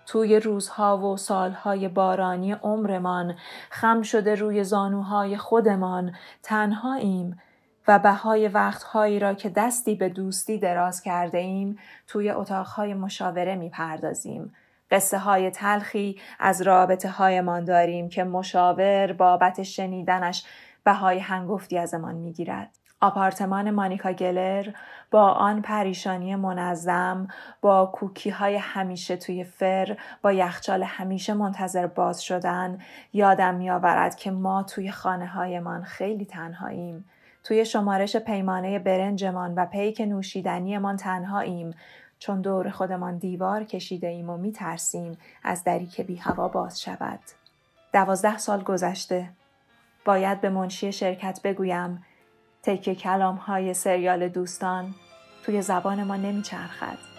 توی روزها و سالهای بارانی عمرمان خم شده روی زانوهای خودمان تنهاییم و بهای وقتهایی را که دستی به دوستی دراز کرده ایم توی اتاقهای مشاوره می پردازیم قصه های تلخی از رابطه هایمان داریم که مشاور بابت شنیدنش بهای هنگفتی ازمان می‌گیرد. آپارتمان مانیکا گلر با آن پریشانی منظم با کوکی های همیشه توی فر با یخچال همیشه منتظر باز شدن یادم میآورد که ما توی خانه هایمان خیلی تنهاییم توی شمارش پیمانه برنجمان و پیک نوشیدنیمان تنهاییم چون دور خودمان دیوار کشیده ایم و می ترسیم از دری که بی هوا باز شود. دوازده سال گذشته. باید به منشی شرکت بگویم تکه کلام های سریال دوستان توی زبان ما نمیچرخد.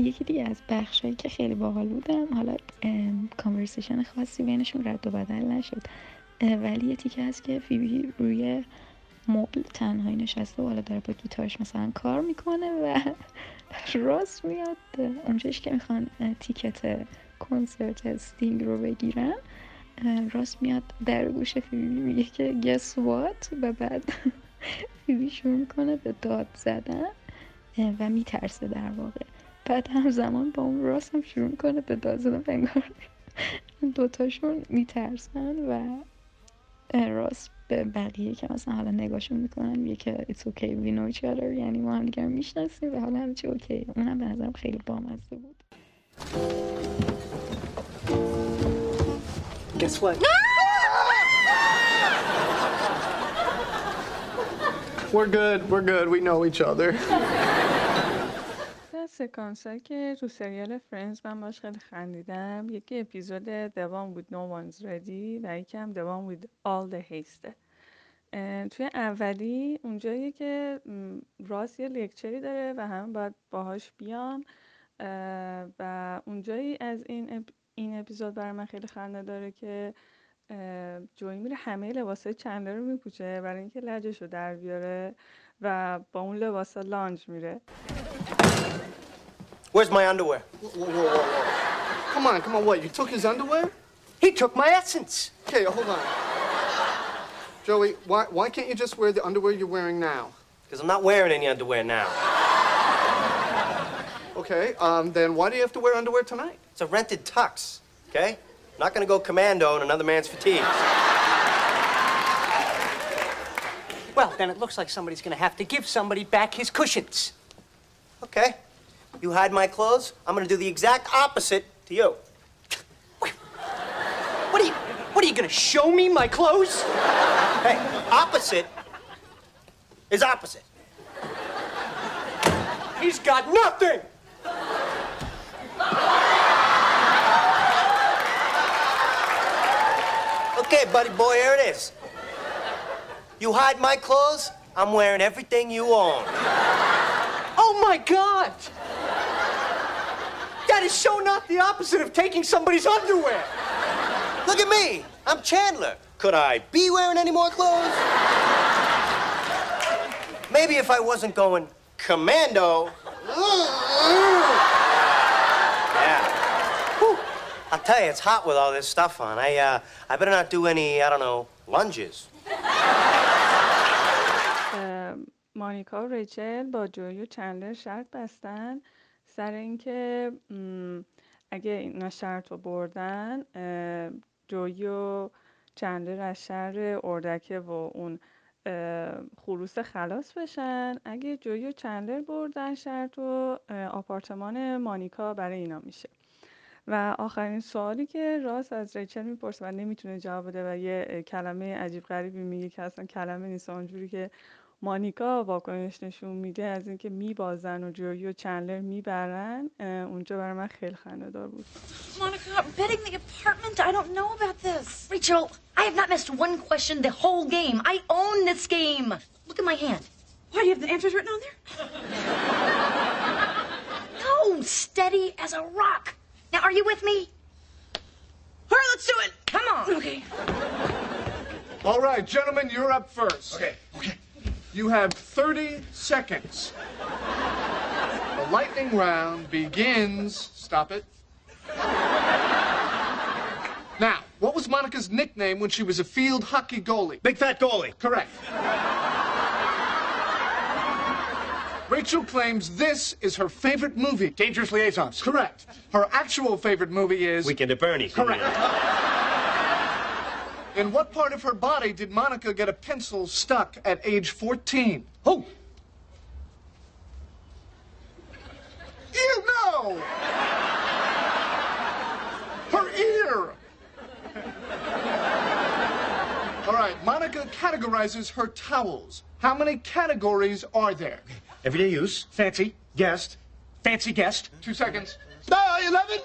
یکی دیگه از بخشهایی که خیلی باحال بود حالا conversation خاصی بینشون رد و بدل نشد. ولی یه تیکه هست که فیبی روی مبل تنهایی نشسته بالا داره با گیتارش مثلا کار می‌کنه و راس میاد. اونجاش که می‌خوان ticket کنسرت استینگ رو بگیرن راس میاد در گوش فیبی میگه که guess what و بعد فیبی شروع می‌کنه به داد زدن و میترسه در واقع. بعد همزمان با اون راست هم شروع می‌کنه به داد زدن انگار دوتاشون میترسن و راست به بقیه که مثلا حالا نگاهشون می‌کنن میگه که it's okay we know each other یعنی ما هم دیگر می‌شناسیم و حالا همه چی اوکی اونم به نظرم خیلی بامزه بود Guess what? We're good. We're good. We know each other. سکانس که تو سریال فرنز من باش خیلی خندیدم. یکی اپیزود دوام بود No One's Ready و یکی هم دوام بود All the Haste. توی اولی اونجایی که راست یه لکچری داره و هم باید باهاش بیان و اونجایی از این اپ... این اپیزود برای من خیلی خنده داره که جوی میره همه لباسای چندلر رو میپوچه برای اینکه لجش رو در بیاره و با اون لباسا لانج میره. Where's my underwear? Whoa, whoa, whoa, whoa. Come on, come on. What? You took his underwear? He took my essence. Okay, hold on. Joey, why, why can't you just wear the underwear you're wearing now? Because I'm not wearing any underwear now. Okay, um, then why do you have to wear underwear tonight? It's a rented tux, okay? I'm not gonna go commando in another man's fatigues. Well, then it looks like somebody's gonna have to give somebody back his cushions. Okay. You hide my clothes, I'm gonna do the exact opposite to you. What are you, what are you gonna show me my clothes? Hey, opposite is opposite. He's got nothing! Okay, buddy boy, here it is. You hide my clothes, I'm wearing everything you own. Oh my God! That is so not the opposite of taking somebody's underwear. Look at me. I'm Chandler. Could I be wearing any more clothes? Maybe if I wasn't going commando. Yeah. Whew. I'll tell you, it's hot with all this stuff on. I, uh, I better not do any, I don't know, lunges. مانیکا و ریچل با جوی و چندلر شرط بستن سر اینکه اگه اینا شرط رو بردن جوی و چندلر از شر اردکه و اون خروس خلاص بشن. اگه جوی و چندلر بردن شرط و آپارتمان مانیکا برای اینا میشه. و آخرین سوالی که راست از ریچل می‌پرسه و نمی‌تونه جواب بده و یه کلمه عجیب غریبی میگه که اصلا کلمه نیست. اونجوری که مانیکا واکنش نشون میده از اینکه میبازن و جویی و چندلر میبرن اونجا برای من خیلی خنده دار بود Monica, I'm betting the apartment. I don't know about this. Rachel, I have not missed one question the whole game. I own this game. Look at my hand. Why do you have the answers written on there? no, steady as a rock. Now, are you with me? All right, let's do it. Come on. Okay. All right, gentlemen, you're up first. Okay, okay. You have 30 seconds. The lightning round begins. Stop it. Now, what was Monica's nickname when she was a field hockey goalie? Big fat goalie. Correct. Rachel claims this is her favorite movie. Dangerous Liaisons. Correct. Her actual favorite movie is. Weekend at Bernie's. Correct. In what part of her body did Monica get a pencil stuck at age 14? Who? Ew, no! Her ear! All right, Monica categorizes her towels. How many categories are there? Everyday use, fancy, guest, fancy guest. Two seconds. No, 11?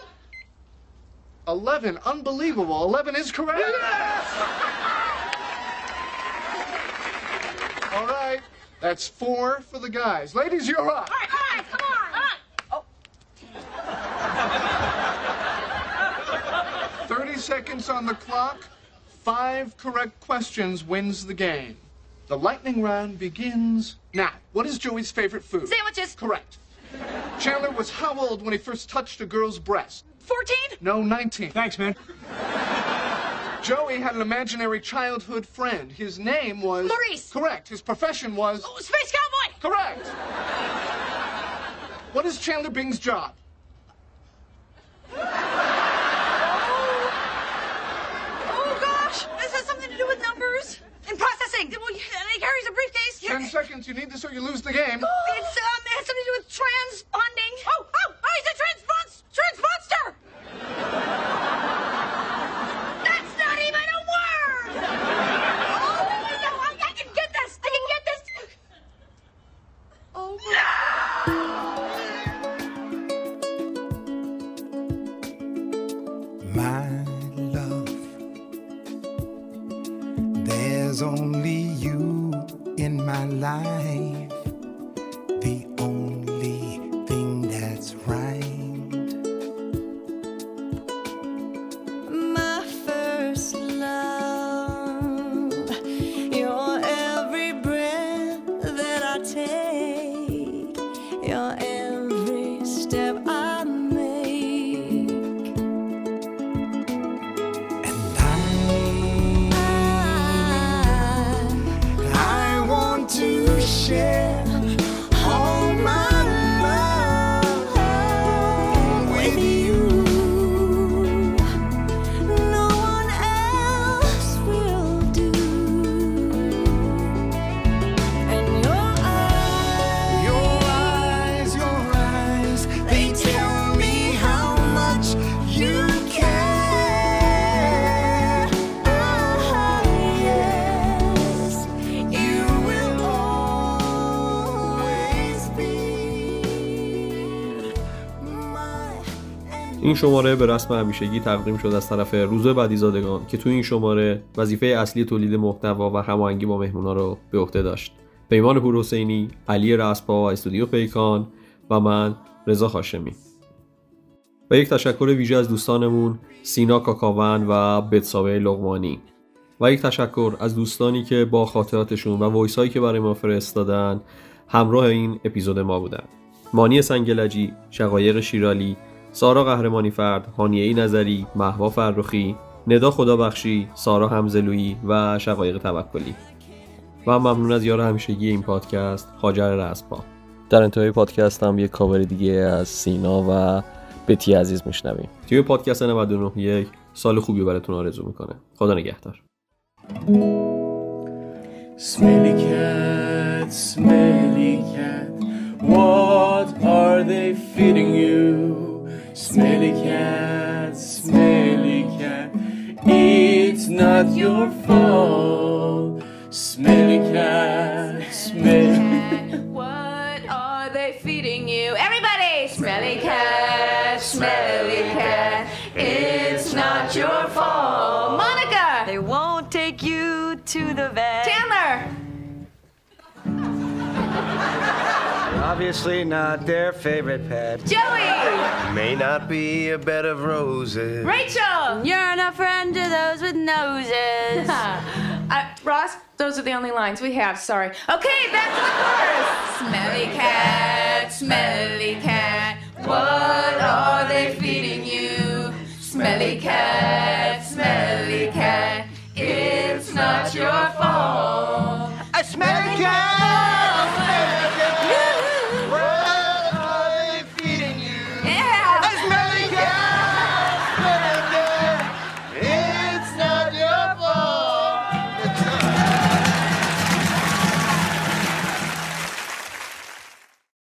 11, unbelievable. 11 is correct. Yes! All right, that's four for the guys. Ladies, you're up. All right, all right, come on. Come on. 30 seconds on the clock. Five correct questions wins the game. The lightning round begins now. What is Joey's favorite food? Sandwiches. Correct. Chandler was how old when he first touched a girl's breast? 14? No, 19. Thanks, man. Joey had an imaginary childhood friend. His name was. Maurice. Correct. His profession was. Oh, Space Cowboy. Correct. What is Chandler Bing's job? Oh, gosh. This has something to do with numbers. And processing. Well, and he carries a briefcase. Ten seconds. You need this or you lose the game. It's, um, it has something to do with transponding. Oh, oh, oh, he's a transpons- این شماره به رسم همیشگی تقدیم شد از طرف روزه بدیزادگان که تو این شماره وظیفه اصلی تولید محتوا و هماهنگی با مهمونا رو به عهده داشت. پیمان پور حسینی علی رسپا استودیو پیکان و من رضا هاشمی و یک تشکر ویژه از دوستانمون سینا کاکاون و بتسابه لغمانی و یک تشکر از دوستانی که با خاطراتشون و voice که برای ما فرستادن همراه این اپیزود ما بودن. مانی سنگلجی، شقایق شیرالی، سارا قهرمانی فرد، هانیهی نظری، محوا فرخی، ندا خدابخشی، سارا همزلویی و شقایق توکلی. و ممنون از یار همیشگی این پادکست هاجر رسپا در انتهای پادکست هم یک کاور دیگه از سینا و بتی عزیز میشنویم. توی پادکست 99 یک سال خوبی براتون آرزو می‌کنه. خدا نگهدار. Smelly cat, smelly cat, what are they feeding you? Smelly cat, smelly cat, it's not your fault. Smelly cat, smelly cat. What are they feeding you? Everybody! Smelly cat, smelly cat, it's not your fault. Monica! They won't take you to the vet. Obviously not their favorite pet. Joey! May not be a bed of roses. Rachel! You're not a friend to those with noses. Uh, Ross, those are the only lines we have. Sorry. Okay, that's the chorus. Smelly cat, smelly cat, what are they feeding you? Smelly cat, smelly cat, it's not your fault. A smelly cat!